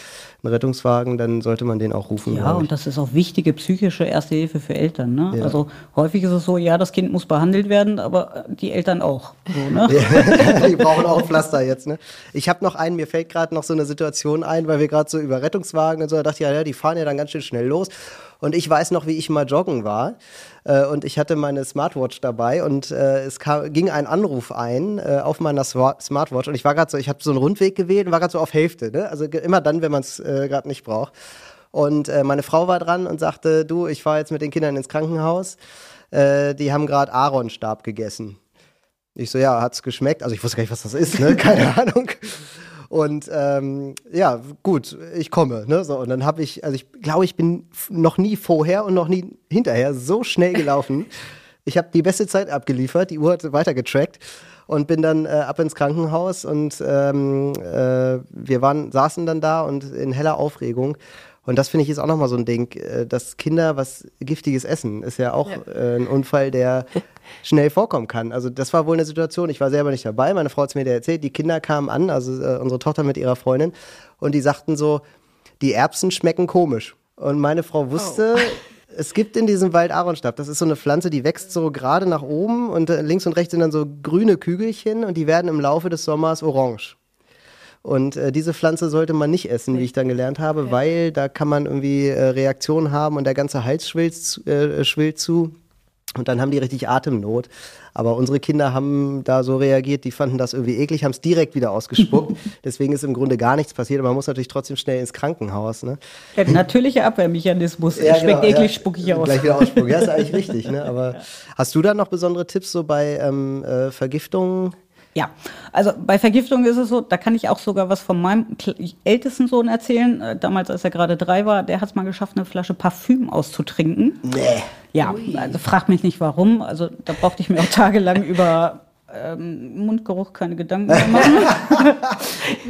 einen Rettungswagen, dann sollte man den auch rufen. Ja, und das ist auch wichtige psychische Erste Hilfe für Eltern. Ne? Ja. Also häufig ist es so, ja, das Kind muss behandelt werden, aber die Eltern auch. So, ne? die brauchen auch Pflaster jetzt. Ne? Ich habe noch einen, mir fällt gerade noch so eine Situation ein, weil wir gerade so über Rettungswagen und so, da dachte ich, ja, die fahren ja dann ganz schön schnell los. Und ich weiß noch, wie ich mal joggen war. Äh, und ich hatte meine Smartwatch dabei und äh, es kam, ging ein Anruf ein äh, auf meiner Smartwatch. Und ich war gerade so, ich habe so einen Rundweg gewählt und war gerade so auf Hälfte. Ne? Also immer dann, wenn man es gerade nicht braucht. Und meine Frau war dran und sagte, du, ich fahre jetzt mit den Kindern ins Krankenhaus. Die haben gerade Aaronstab gegessen. Ich so, ja, hat's geschmeckt? Also ich wusste gar nicht, was das ist, ne? Keine Ahnung. Und ähm, ja, gut, ich komme. Ne? So, und dann habe ich, also ich glaube, ich bin noch nie vorher und noch nie hinterher so schnell gelaufen. Ich habe die beste Zeit abgeliefert, die Uhr hat weiter getrackt und bin dann äh, ab ins Krankenhaus und ähm, äh, wir waren, saßen dann da und in heller Aufregung und das finde ich ist auch nochmal so ein Ding, äh, dass Kinder was Giftiges essen, ist ja auch ja. Äh, ein Unfall, der schnell vorkommen kann. Also das war wohl eine Situation, ich war selber nicht dabei, meine Frau hat es mir erzählt, die Kinder kamen an, also äh, unsere Tochter mit ihrer Freundin, und die sagten so, die Erbsen schmecken komisch. Und meine Frau wusste, oh. es gibt in diesem Wald Aaronstab, das ist so eine Pflanze, die wächst so gerade nach oben und äh, links und rechts sind dann so grüne Kügelchen und die werden im Laufe des Sommers orange. Und äh, diese Pflanze sollte man nicht essen, wie ich dann gelernt habe, ja. weil da kann man irgendwie äh, Reaktionen haben und der ganze Hals schwillt, äh, schwillt zu. Und dann haben die richtig Atemnot. Aber unsere Kinder haben da so reagiert, die fanden das irgendwie eklig, haben es direkt wieder ausgespuckt. Deswegen ist im Grunde gar nichts passiert. Aber man muss natürlich trotzdem schnell ins Krankenhaus. Ne? Der natürliche Abwehrmechanismus. Ja, Schmeckt genau, eklig, ja. spucke ich aus. Gleich wieder ausspucken. Ja, ist eigentlich richtig. Ne? Aber hast du da noch besondere Tipps so bei ähm, äh, Vergiftungen? Ja, also bei Vergiftung ist es so, da kann ich auch sogar was von meinem ältesten Sohn erzählen. Äh, Damals, als er gerade drei war, der hat es mal geschafft, eine Flasche Parfüm auszutrinken. Nee. Ja, also frag mich nicht warum. Also da brauchte ich mir auch tagelang über ähm, Mundgeruch keine Gedanken mehr machen.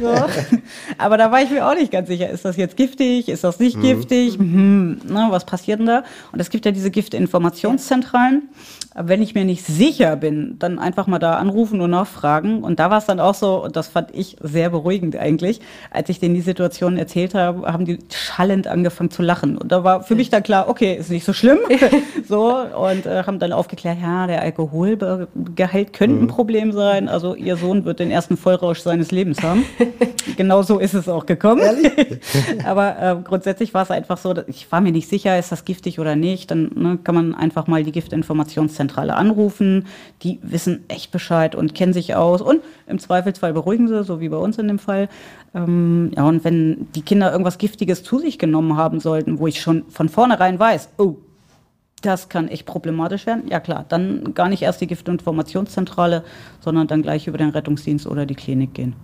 so. Aber da war ich mir auch nicht ganz sicher, ist das jetzt giftig, ist das nicht giftig, hm, na, was passiert denn da? Und es gibt ja diese Giftinformationszentralen. Aber wenn ich mir nicht sicher bin, dann einfach mal da anrufen und nachfragen. Und da war es dann auch so, und das fand ich sehr beruhigend eigentlich, als ich denen die Situation erzählt habe, haben die schallend angefangen zu lachen. Und da war für mich dann klar, okay, ist nicht so schlimm. so, und äh, haben dann aufgeklärt, ja, der Alkoholgehalt könnte ein Problem sein. Also ihr Sohn wird den ersten Vollrausch seines Lebens haben. genau so ist es auch gekommen. Aber äh, grundsätzlich war es einfach so, dass ich war mir nicht sicher, ist das giftig oder nicht. Dann ne, kann man einfach mal die Giftinformationszentrale anrufen. Die wissen echt Bescheid und kennen sich aus. Und im Zweifelsfall beruhigen sie, so wie bei uns in dem Fall. Ähm, ja, und wenn die Kinder irgendwas Giftiges zu sich genommen haben sollten, wo ich schon von vornherein weiß, oh, das kann echt problematisch werden. Ja klar, dann gar nicht erst die Giftinformationszentrale, sondern dann gleich über den Rettungsdienst oder die Klinik gehen.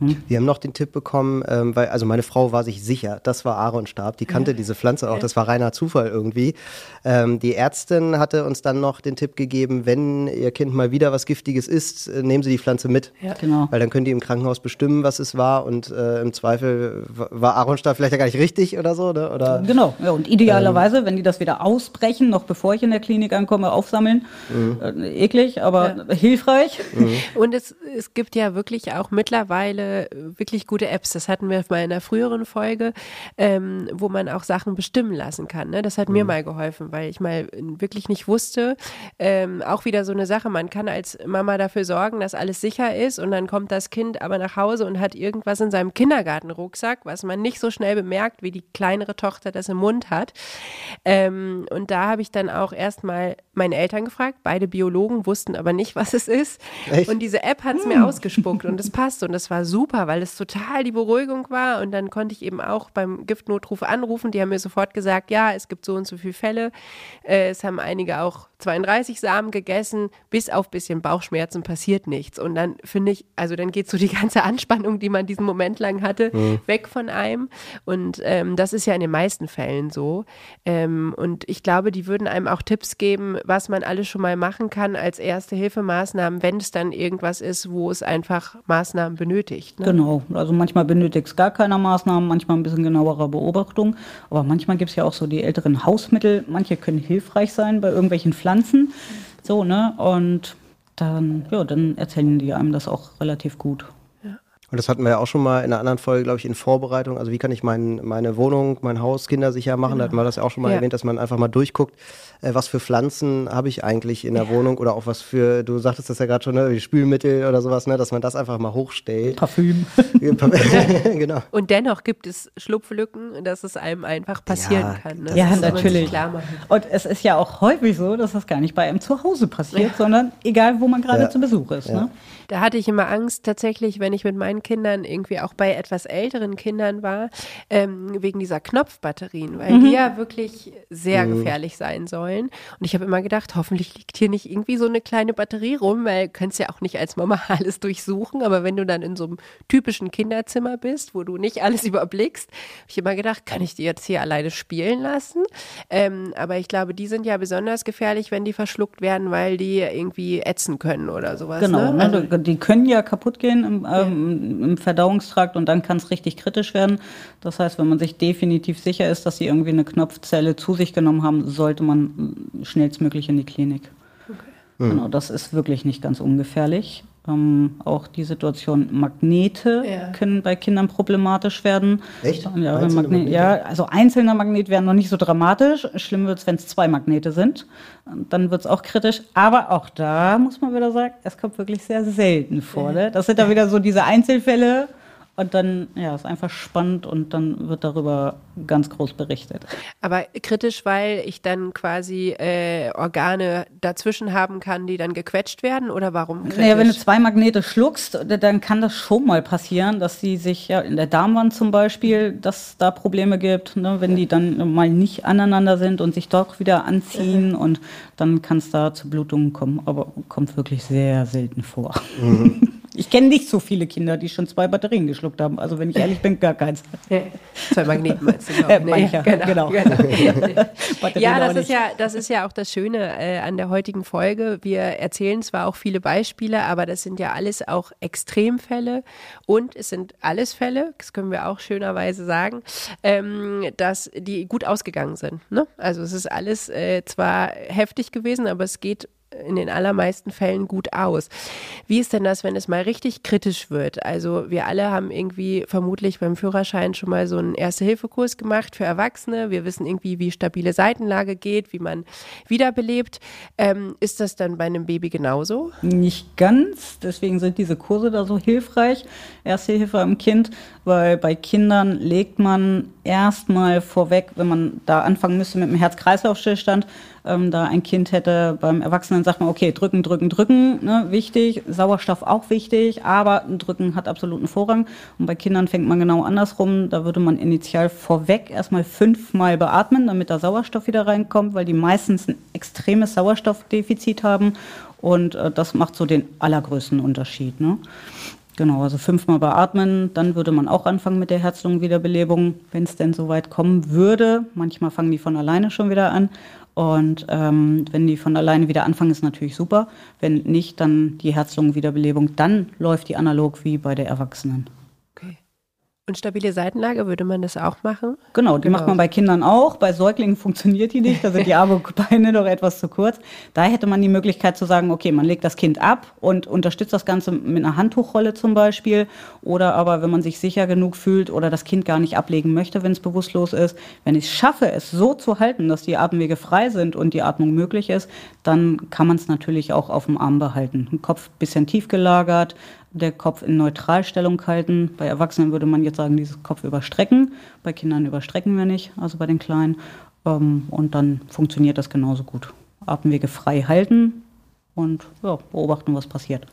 Wir haben noch den Tipp bekommen, ähm, weil, also meine Frau war sich sicher, das war Aaronstab, die kannte diese Pflanze auch, das war reiner Zufall irgendwie. Ähm, die Ärztin hatte uns dann noch den Tipp gegeben, wenn ihr Kind mal wieder was Giftiges isst, äh, nehmen Sie die Pflanze mit. Ja. Genau. Weil dann können die im Krankenhaus bestimmen, was es war und äh, im Zweifel war Aaronstab vielleicht ja gar nicht richtig oder so, ne? Oder Genau, ja, und idealerweise, wenn die das wieder ausbrechen, noch bevor ich in der Klinik ankomme, aufsammeln. Äh, eklig, aber hilfreich. Und es, es gibt ja wirklich auch mittlerweile wirklich gute Apps. Das hatten wir mal in einer früheren Folge, ähm, wo man auch Sachen bestimmen lassen kann. Ne? Das hat mir mal geholfen, weil ich mal wirklich nicht wusste. Ähm, auch wieder so eine Sache, man kann als Mama dafür sorgen, dass alles sicher ist und dann kommt das Kind aber nach Hause und hat irgendwas in seinem Kindergartenrucksack, was man nicht so schnell bemerkt, wie die kleinere Tochter das im Mund hat. Ähm, und da habe ich dann auch erstmal meine Eltern gefragt. Beide Biologen wussten aber nicht, was es ist. Echt? Und diese App hat es mir ausgespuckt und es passt und das war super, weil es total die Beruhigung war. Und dann konnte ich eben auch beim Giftnotruf anrufen. Die haben mir sofort gesagt, ja, es gibt so und so viele Fälle. Äh, es haben einige auch 32 Samen gegessen, bis auf bisschen Bauchschmerzen passiert nichts. Und dann finde ich, also dann geht so die ganze Anspannung, die man diesen Moment lang hatte, weg von einem. Und ähm, das ist ja in den meisten Fällen so. Ähm, und ich glaube, die würden einem auch Tipps geben, was man alles schon mal machen kann als erste Hilfemaßnahmen, wenn es dann irgendwas ist, wo es einfach Maßnahmen benötigt. Ne? Genau, also manchmal benötigt es gar keine Maßnahmen, manchmal ein bisschen genauere Beobachtung. Aber manchmal gibt es ja auch so die älteren Hausmittel. Manche können hilfreich sein bei irgendwelchen Pflanzen. So, ne? Und dann, ja, dann erzählen die einem das auch relativ gut. Und das hatten wir ja auch schon mal in einer anderen Folge, glaube ich, in Vorbereitung. Also wie kann ich mein, meine Wohnung, mein Haus kindersicher machen? Da hatten wir das ja auch schon mal Ja. erwähnt, dass man einfach mal durchguckt, äh, was für Pflanzen habe ich eigentlich in der Wohnung oder auch was für, du sagtest das ja gerade schon, ne, wie Spülmittel oder sowas, ne, dass man das einfach mal hochstellt. Parfüm. genau. Und dennoch gibt es Schlupflücken, dass es einem einfach passieren Ja, kann. Ne? das Ja, natürlich. Klar machen. Und es ist ja auch häufig so, dass das gar nicht bei einem zu Hause passiert, sondern egal, wo man gerade Ja. zu Besuch ist. Ne? Da hatte ich immer Angst, tatsächlich, wenn ich mit meinen Kindern irgendwie auch bei etwas älteren Kindern war, ähm, wegen dieser Knopfbatterien, weil die ja wirklich sehr gefährlich sein sollen. Und ich habe immer gedacht, hoffentlich liegt hier nicht irgendwie so eine kleine Batterie rum, weil du kannst ja auch nicht als Mama alles durchsuchen, aber wenn du dann in so einem typischen Kinderzimmer bist, wo du nicht alles überblickst, habe ich immer gedacht, kann ich die jetzt hier alleine spielen lassen? Ähm, aber ich glaube, die sind ja besonders gefährlich, wenn die verschluckt werden, weil die irgendwie ätzen können oder sowas. Genau, ne? ne? Die- können ja kaputt gehen im, ähm, im Verdauungstrakt und dann kann es richtig kritisch werden. Das heißt, wenn man sich definitiv sicher ist, dass sie irgendwie eine Knopfzelle zu sich genommen haben, sollte man schnellstmöglich in die Klinik. Genau, das ist wirklich nicht ganz ungefährlich. Ähm, auch die Situation Magnete Ja. können bei Kindern problematisch werden. Echt? Ja, Magne Magnete? ja, also einzelner Magnet wäre noch nicht so dramatisch. Schlimm wird es, wenn es zwei Magnete sind. Dann wird es auch kritisch. Aber auch da muss man wieder sagen, es kommt wirklich sehr selten vor. Ne? Das sind da wieder so diese Einzelfälle. Und dann, ja, ist einfach spannend und dann wird darüber ganz groß berichtet. Aber kritisch, weil ich dann quasi äh, Organe dazwischen haben kann, die dann gequetscht werden oder warum kritisch? Naja, wenn du zwei Magnete schluckst, dann kann das schon mal passieren, dass die sich, ja, in der Darmwand zum Beispiel, dass da Probleme gibt, ne, wenn die dann mal nicht aneinander sind und sich doch wieder anziehen mhm. und dann kann es da zu Blutungen kommen, aber kommt wirklich sehr selten vor. Mhm. Ich kenne nicht so viele Kinder, die schon zwei Batterien geschluckt haben. Also wenn ich ehrlich bin, gar keins. zwei Magneten meinst du? Noch. Äh, mancher, genau. genau. genau. ja, das ist ja, das ist ja auch das Schöne äh, an der heutigen Folge. Wir erzählen zwar auch viele Beispiele, aber das sind ja alles auch Extremfälle und es sind alles Fälle, das können wir auch schönerweise sagen, ähm, dass die gut ausgegangen sind. Ne? Also es ist alles äh, zwar heftig gewesen, aber es geht in den allermeisten Fällen gut aus. Wie ist denn das, wenn es mal richtig kritisch wird? Also wir alle haben irgendwie vermutlich beim Führerschein schon mal so einen Erste-Hilfe-Kurs gemacht für Erwachsene. Wir wissen irgendwie, wie stabile Seitenlage geht, wie man wiederbelebt. Ähm, ist das dann bei einem Baby genauso? Nicht ganz. Deswegen sind diese Kurse da so hilfreich. Erste Hilfe am Kind, weil bei Kindern legt man erstmal vorweg, wenn man da anfangen müsste mit dem Herz-Kreislauf-Stillstand, ähm, da ein Kind hätte, beim Erwachsenen sagt man, okay, drücken, drücken, drücken, ne, wichtig, Sauerstoff auch wichtig, aber drücken hat absoluten Vorrang. Und bei Kindern fängt man genau andersrum, da würde man initial vorweg erstmal fünfmal beatmen, damit da Sauerstoff wieder reinkommt, weil die meistens ein extremes Sauerstoffdefizit haben und äh, das macht so den allergrößten Unterschied. Ne? Genau, also fünfmal beatmen, dann würde man auch anfangen mit der Herz-Lungen-Wiederbelebung, wenn es denn so weit kommen würde. Manchmal fangen die von alleine schon wieder an. Und ähm, wenn die von alleine wieder anfangen, ist natürlich super. Wenn nicht, dann die Herz-Lungen-Wiederbelebung. Dann läuft die analog wie bei der Erwachsenen. Und stabile Seitenlage, würde man das auch machen? Genau, die genau. macht man bei Kindern auch. Bei Säuglingen funktioniert die nicht, da sind die Arme und Beine noch etwas zu kurz. Da hätte man die Möglichkeit zu sagen, okay, man legt das Kind ab und unterstützt das Ganze mit einer Handtuchrolle zum Beispiel. Oder aber, wenn man sich sicher genug fühlt oder das Kind gar nicht ablegen möchte, wenn es bewusstlos ist, wenn ich es schaffe, es so zu halten, dass die Atemwege frei sind und die Atmung möglich ist, dann kann man es natürlich auch auf dem Arm behalten. Den Kopf bisschen tief gelagert, der Kopf in Neutralstellung halten. Bei Erwachsenen würde man jetzt sagen, dieses Kopf überstrecken. Bei Kindern überstrecken wir nicht, also bei den Kleinen. Ähm, und dann funktioniert das genauso gut. Atemwege frei halten und ja, beobachten, was passiert.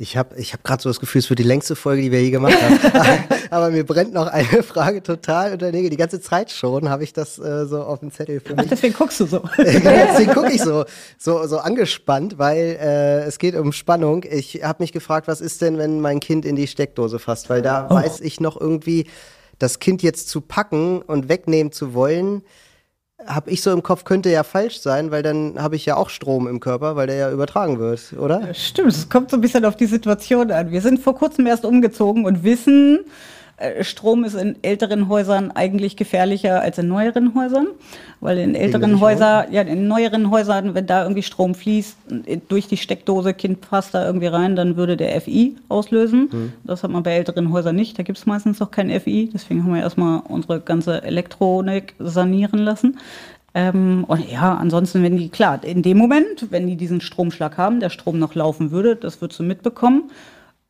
Ich habe ich hab gerade so das Gefühl, es wird die längste Folge, die wir je gemacht haben. Aber mir brennt noch eine Frage total unter Die ganze Zeit schon habe ich das äh, so auf dem Zettel für mich. Ach, deswegen guckst du so. deswegen gucke ich so, so, so angespannt, weil äh, es geht um Spannung. Ich habe mich gefragt, was ist denn, wenn mein Kind in die Steckdose fasst? Weil da oh. weiß ich noch irgendwie, das Kind jetzt zu packen und wegnehmen zu wollen, habe ich so im Kopf, könnte ja falsch sein, weil dann habe ich ja auch Strom im Körper, weil der ja übertragen wird, oder? Stimmt, es kommt so ein bisschen auf die Situation an. Wir sind vor kurzem erst umgezogen und wissen, Strom ist in älteren Häusern eigentlich gefährlicher als in neueren Häusern, weil in älteren Häusern, ja, in neueren Häusern, wenn da irgendwie Strom fließt, äh, durch die Steckdose, Kind passt da irgendwie rein, dann würde der FI auslösen. Mhm. Das hat man bei älteren Häusern nicht, da gibt es meistens noch kein FI, deswegen haben wir erstmal unsere ganze Elektronik sanieren lassen. Ähm, und ja, ansonsten, wenn die, klar, in dem Moment, wenn die diesen Stromschlag haben, der Strom noch laufen würde, das würdest du mitbekommen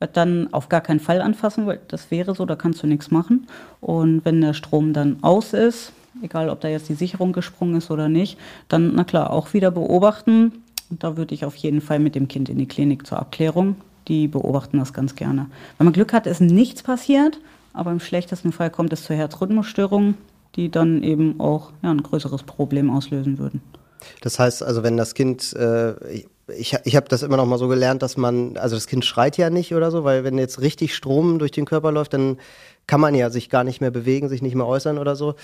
dann auf gar keinen Fall anfassen, weil das wäre so, da kannst du nichts machen. Und wenn der Strom dann aus ist, egal ob da jetzt die Sicherung gesprungen ist oder nicht, dann, na klar, auch wieder beobachten. Da würde ich auf jeden Fall mit dem Kind in die Klinik zur Abklärung. Die beobachten das ganz gerne. Wenn man Glück hat, ist nichts passiert, aber im schlechtesten Fall kommt es zu Herzrhythmusstörungen, die dann eben auch ja, ein größeres Problem auslösen würden. Das heißt also, wenn das Kind, äh, ich, ich habe das immer noch mal so gelernt, dass man, also das Kind schreit ja nicht oder so, weil wenn jetzt richtig Strom durch den Körper läuft, dann kann man ja sich gar nicht mehr bewegen, sich nicht mehr äußern oder so.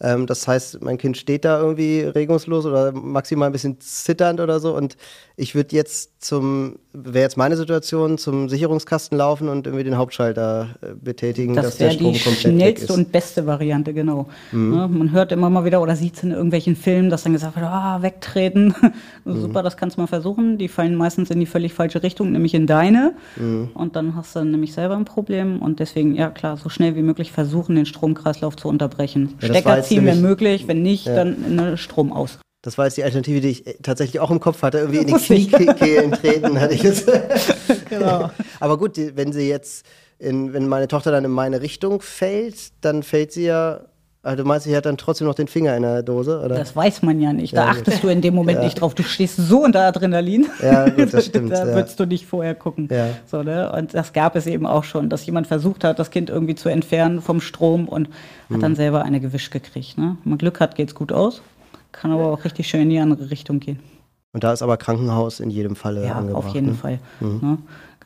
Ähm, das heißt, mein Kind steht da irgendwie regungslos oder maximal ein bisschen zitternd oder so. Und ich würde jetzt zum, wäre jetzt meine Situation, zum Sicherungskasten laufen und irgendwie den Hauptschalter äh, betätigen, das dass der Strom die komplett schnellste und beste Variante, genau. Mhm. Ja, man hört immer mal wieder oder sieht es in irgendwelchen Filmen, dass dann gesagt wird, ah, wegtreten. mhm. Super, das kannst du mal versuchen. Die fallen meistens in die völlig falsche Richtung, nämlich in deine. Mhm. Und dann hast du nämlich selber ein Problem. Und deswegen, ja klar, so schnell wie möglich versuchen, den Stromkreislauf zu unterbrechen. Ja, Stecker ziehen, wenn möglich, wenn nicht, ja. dann ne, Strom aus. Das war jetzt die Alternative, die ich äh, tatsächlich auch im Kopf hatte. Irgendwie in die Kniekehlen treten, hatte ich jetzt. genau. Aber gut, wenn sie jetzt in, wenn meine Tochter dann in meine Richtung fällt, dann fällt sie ja also du meinst, sie hat dann trotzdem noch den Finger in der Dose, oder? Das weiß man ja nicht. Da ja, achtest gut. du in dem Moment ja. nicht drauf. Du stehst so unter Adrenalin. Ja, gut, das stimmt. da ja. würdest du nicht vorher gucken. Ja. So, ne? Und das gab es eben auch schon, dass jemand versucht hat, das Kind irgendwie zu entfernen vom Strom und hat hm. dann selber eine gewisch gekriegt. Ne? Wenn man Glück hat, geht's gut aus. Kann aber auch richtig schön in die andere Richtung gehen. Und da ist aber Krankenhaus in jedem Falle ja, angebracht. auf jeden ne? Fall. Mhm. Ne?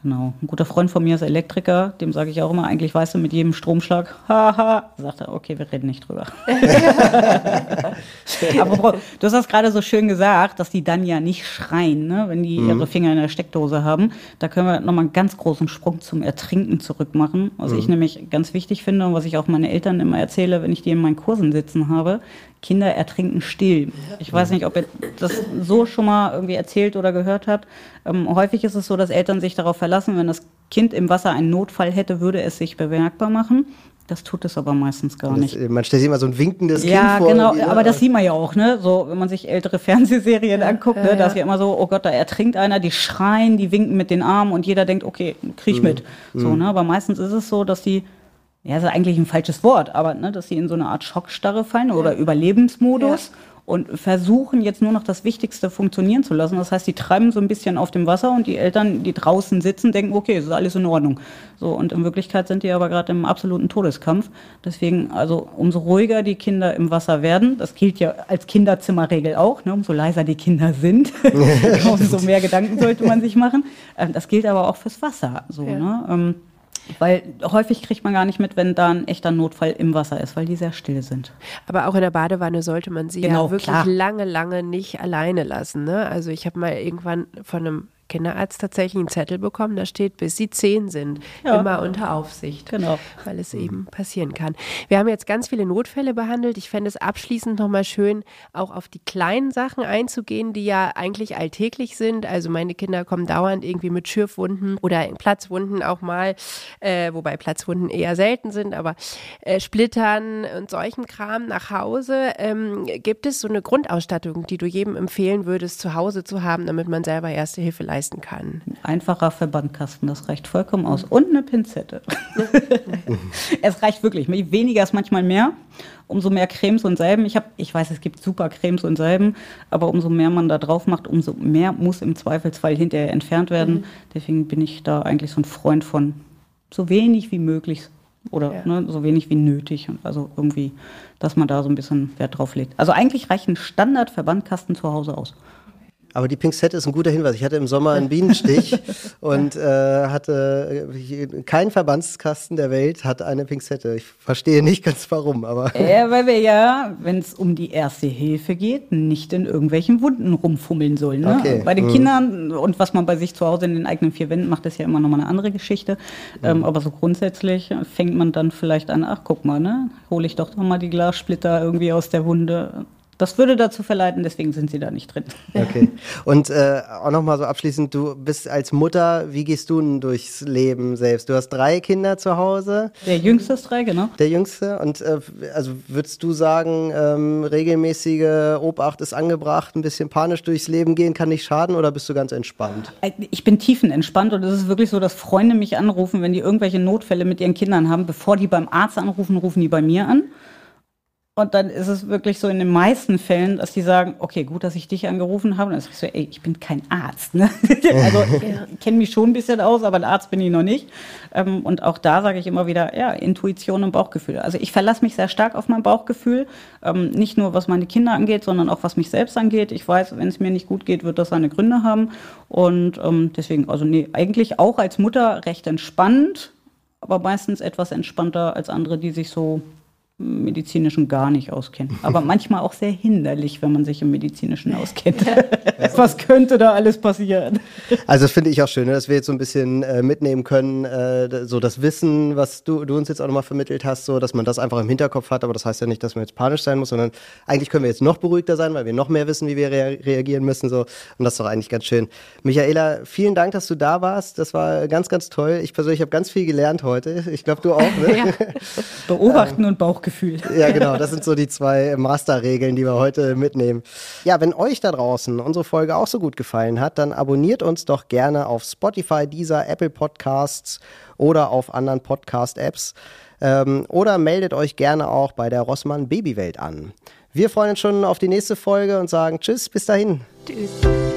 Genau. Ein guter Freund von mir ist Elektriker, dem sage ich auch immer, eigentlich weißt du, mit jedem Stromschlag, haha, sagt er, okay, wir reden nicht drüber. Aber du hast das gerade so schön gesagt, dass die dann ja nicht schreien, ne, wenn die mhm. ihre Finger in der Steckdose haben. Da können wir nochmal einen ganz großen Sprung zum Ertrinken zurück machen. Was mhm. ich nämlich ganz wichtig finde und was ich auch meine Eltern immer erzähle, wenn ich die in meinen Kursen sitzen habe, Kinder ertrinken still. Ich weiß nicht, ob ihr das so schon mal irgendwie erzählt oder gehört habt. Ähm, häufig ist es so, dass Eltern sich darauf verlassen, wenn das Kind im Wasser einen Notfall hätte, würde es sich bemerkbar machen. Das tut es aber meistens gar nicht. Das, man stellt sich immer so ein winkendes ja, Kind vor. Ja, genau, aber das sieht man ja auch, ne? So, wenn man sich ältere Fernsehserien ja, anguckt, ne? Ja, da ist ja immer so, oh Gott, da ertrinkt einer, die schreien, die winken mit den Armen und jeder denkt, okay, krieg ich mhm. mit. So, mhm. ne? Aber meistens ist es so, dass die ja, das ist eigentlich ein falsches Wort, aber ne, dass sie in so eine Art Schockstarre fallen oder ja. Überlebensmodus ja. und versuchen jetzt nur noch das Wichtigste funktionieren zu lassen. Das heißt, sie treiben so ein bisschen auf dem Wasser und die Eltern, die draußen sitzen, denken, okay, es ist alles in Ordnung. So, und in Wirklichkeit sind die aber gerade im absoluten Todeskampf. Deswegen, also umso ruhiger die Kinder im Wasser werden, das gilt ja als Kinderzimmerregel auch, ne, umso leiser die Kinder sind, umso mehr Gedanken sollte man sich machen. Ähm, das gilt aber auch fürs Wasser. So, ja. ne? Weil häufig kriegt man gar nicht mit, wenn da ein echter Notfall im Wasser ist, weil die sehr still sind. Aber auch in der Badewanne sollte man sie genau, ja wirklich klar. lange, lange nicht alleine lassen. Ne? Also ich habe mal irgendwann von einem Kinderarzt tatsächlich einen Zettel bekommen, da steht, bis sie zehn sind, ja. immer unter Aufsicht. Genau. Weil es eben passieren kann. Wir haben jetzt ganz viele Notfälle behandelt. Ich fände es abschließend nochmal schön, auch auf die kleinen Sachen einzugehen, die ja eigentlich alltäglich sind. Also meine Kinder kommen dauernd irgendwie mit Schürfwunden oder Platzwunden auch mal, äh, wobei Platzwunden eher selten sind, aber äh, Splittern und solchen Kram nach Hause. Ähm, gibt es so eine Grundausstattung, die du jedem empfehlen würdest, zu Hause zu haben, damit man selber Erste Hilfe leistet? Leisten kann. einfacher Verbandkasten, das reicht vollkommen aus. Und eine Pinzette. es reicht wirklich. Weniger ist manchmal mehr. Umso mehr Cremes und Salben. Ich, hab, ich weiß, es gibt super Cremes und Salben, aber umso mehr man da drauf macht, umso mehr muss im Zweifelsfall hinterher entfernt werden. Mhm. Deswegen bin ich da eigentlich so ein Freund von so wenig wie möglich oder ja. ne, so wenig wie nötig. Also irgendwie, dass man da so ein bisschen Wert drauf legt. Also eigentlich reicht ein Standard-Verbandkasten zu Hause aus. Aber die Pinzette ist ein guter Hinweis. Ich hatte im Sommer einen Bienenstich und äh, hatte äh, kein Verbandskasten der Welt hat eine Pinzette. Ich verstehe nicht ganz warum, aber. Ja, weil wir ja, wenn es um die erste Hilfe geht, nicht in irgendwelchen Wunden rumfummeln sollen. Ne? Okay. Bei den mhm. Kindern und was man bei sich zu Hause in den eigenen vier Wänden macht, ist ja immer nochmal eine andere Geschichte. Mhm. Ähm, aber so grundsätzlich fängt man dann vielleicht an, ach guck mal, ne, hole ich doch nochmal die Glassplitter irgendwie aus der Wunde das würde dazu verleiten, deswegen sind sie da nicht drin. Okay. Und äh, auch nochmal so abschließend, du bist als Mutter, wie gehst du denn durchs Leben selbst? Du hast drei Kinder zu Hause. Der jüngste ist drei, genau. Der jüngste. Und äh, also würdest du sagen, ähm, regelmäßige Obacht ist angebracht, ein bisschen panisch durchs Leben gehen kann nicht schaden oder bist du ganz entspannt? Äh, ich bin tiefenentspannt und es ist wirklich so, dass Freunde mich anrufen, wenn die irgendwelche Notfälle mit ihren Kindern haben. Bevor die beim Arzt anrufen, rufen die bei mir an. Und dann ist es wirklich so in den meisten Fällen, dass die sagen, okay, gut, dass ich dich angerufen habe. Und dann sage ich so, ey, ich bin kein Arzt. Ne? also ich kenne mich schon ein bisschen aus, aber ein Arzt bin ich noch nicht. Ähm, und auch da sage ich immer wieder, ja, Intuition und Bauchgefühl. Also ich verlasse mich sehr stark auf mein Bauchgefühl. Ähm, nicht nur was meine Kinder angeht, sondern auch was mich selbst angeht. Ich weiß, wenn es mir nicht gut geht, wird das seine Gründe haben. Und ähm, deswegen, also nee, eigentlich auch als Mutter recht entspannt, aber meistens etwas entspannter als andere, die sich so medizinischen gar nicht auskennen. Aber manchmal auch sehr hinderlich, wenn man sich im medizinischen auskennt. Was könnte da alles passieren? Also finde ich auch schön, ne, dass wir jetzt so ein bisschen äh, mitnehmen können, äh, so das Wissen, was du, du uns jetzt auch nochmal vermittelt hast, so dass man das einfach im Hinterkopf hat. Aber das heißt ja nicht, dass man jetzt panisch sein muss, sondern eigentlich können wir jetzt noch beruhigter sein, weil wir noch mehr wissen, wie wir rea reagieren müssen. So. Und das ist doch eigentlich ganz schön. Michaela, vielen Dank, dass du da warst. Das war ganz, ganz toll. Ich persönlich habe ganz viel gelernt heute. Ich glaube, du auch. Ne? Ja. Beobachten und Bauch Bauchgefühl. Ja, genau. Das sind so die zwei Masterregeln, die wir heute mitnehmen. Ja, wenn euch da draußen unsere Folge auch so gut gefallen hat, dann abonniert uns doch gerne auf Spotify, dieser Apple Podcasts oder auf anderen Podcast-Apps. Ähm, oder meldet euch gerne auch bei der Rossmann Babywelt an. Wir freuen uns schon auf die nächste Folge und sagen Tschüss, bis dahin. Tschüss.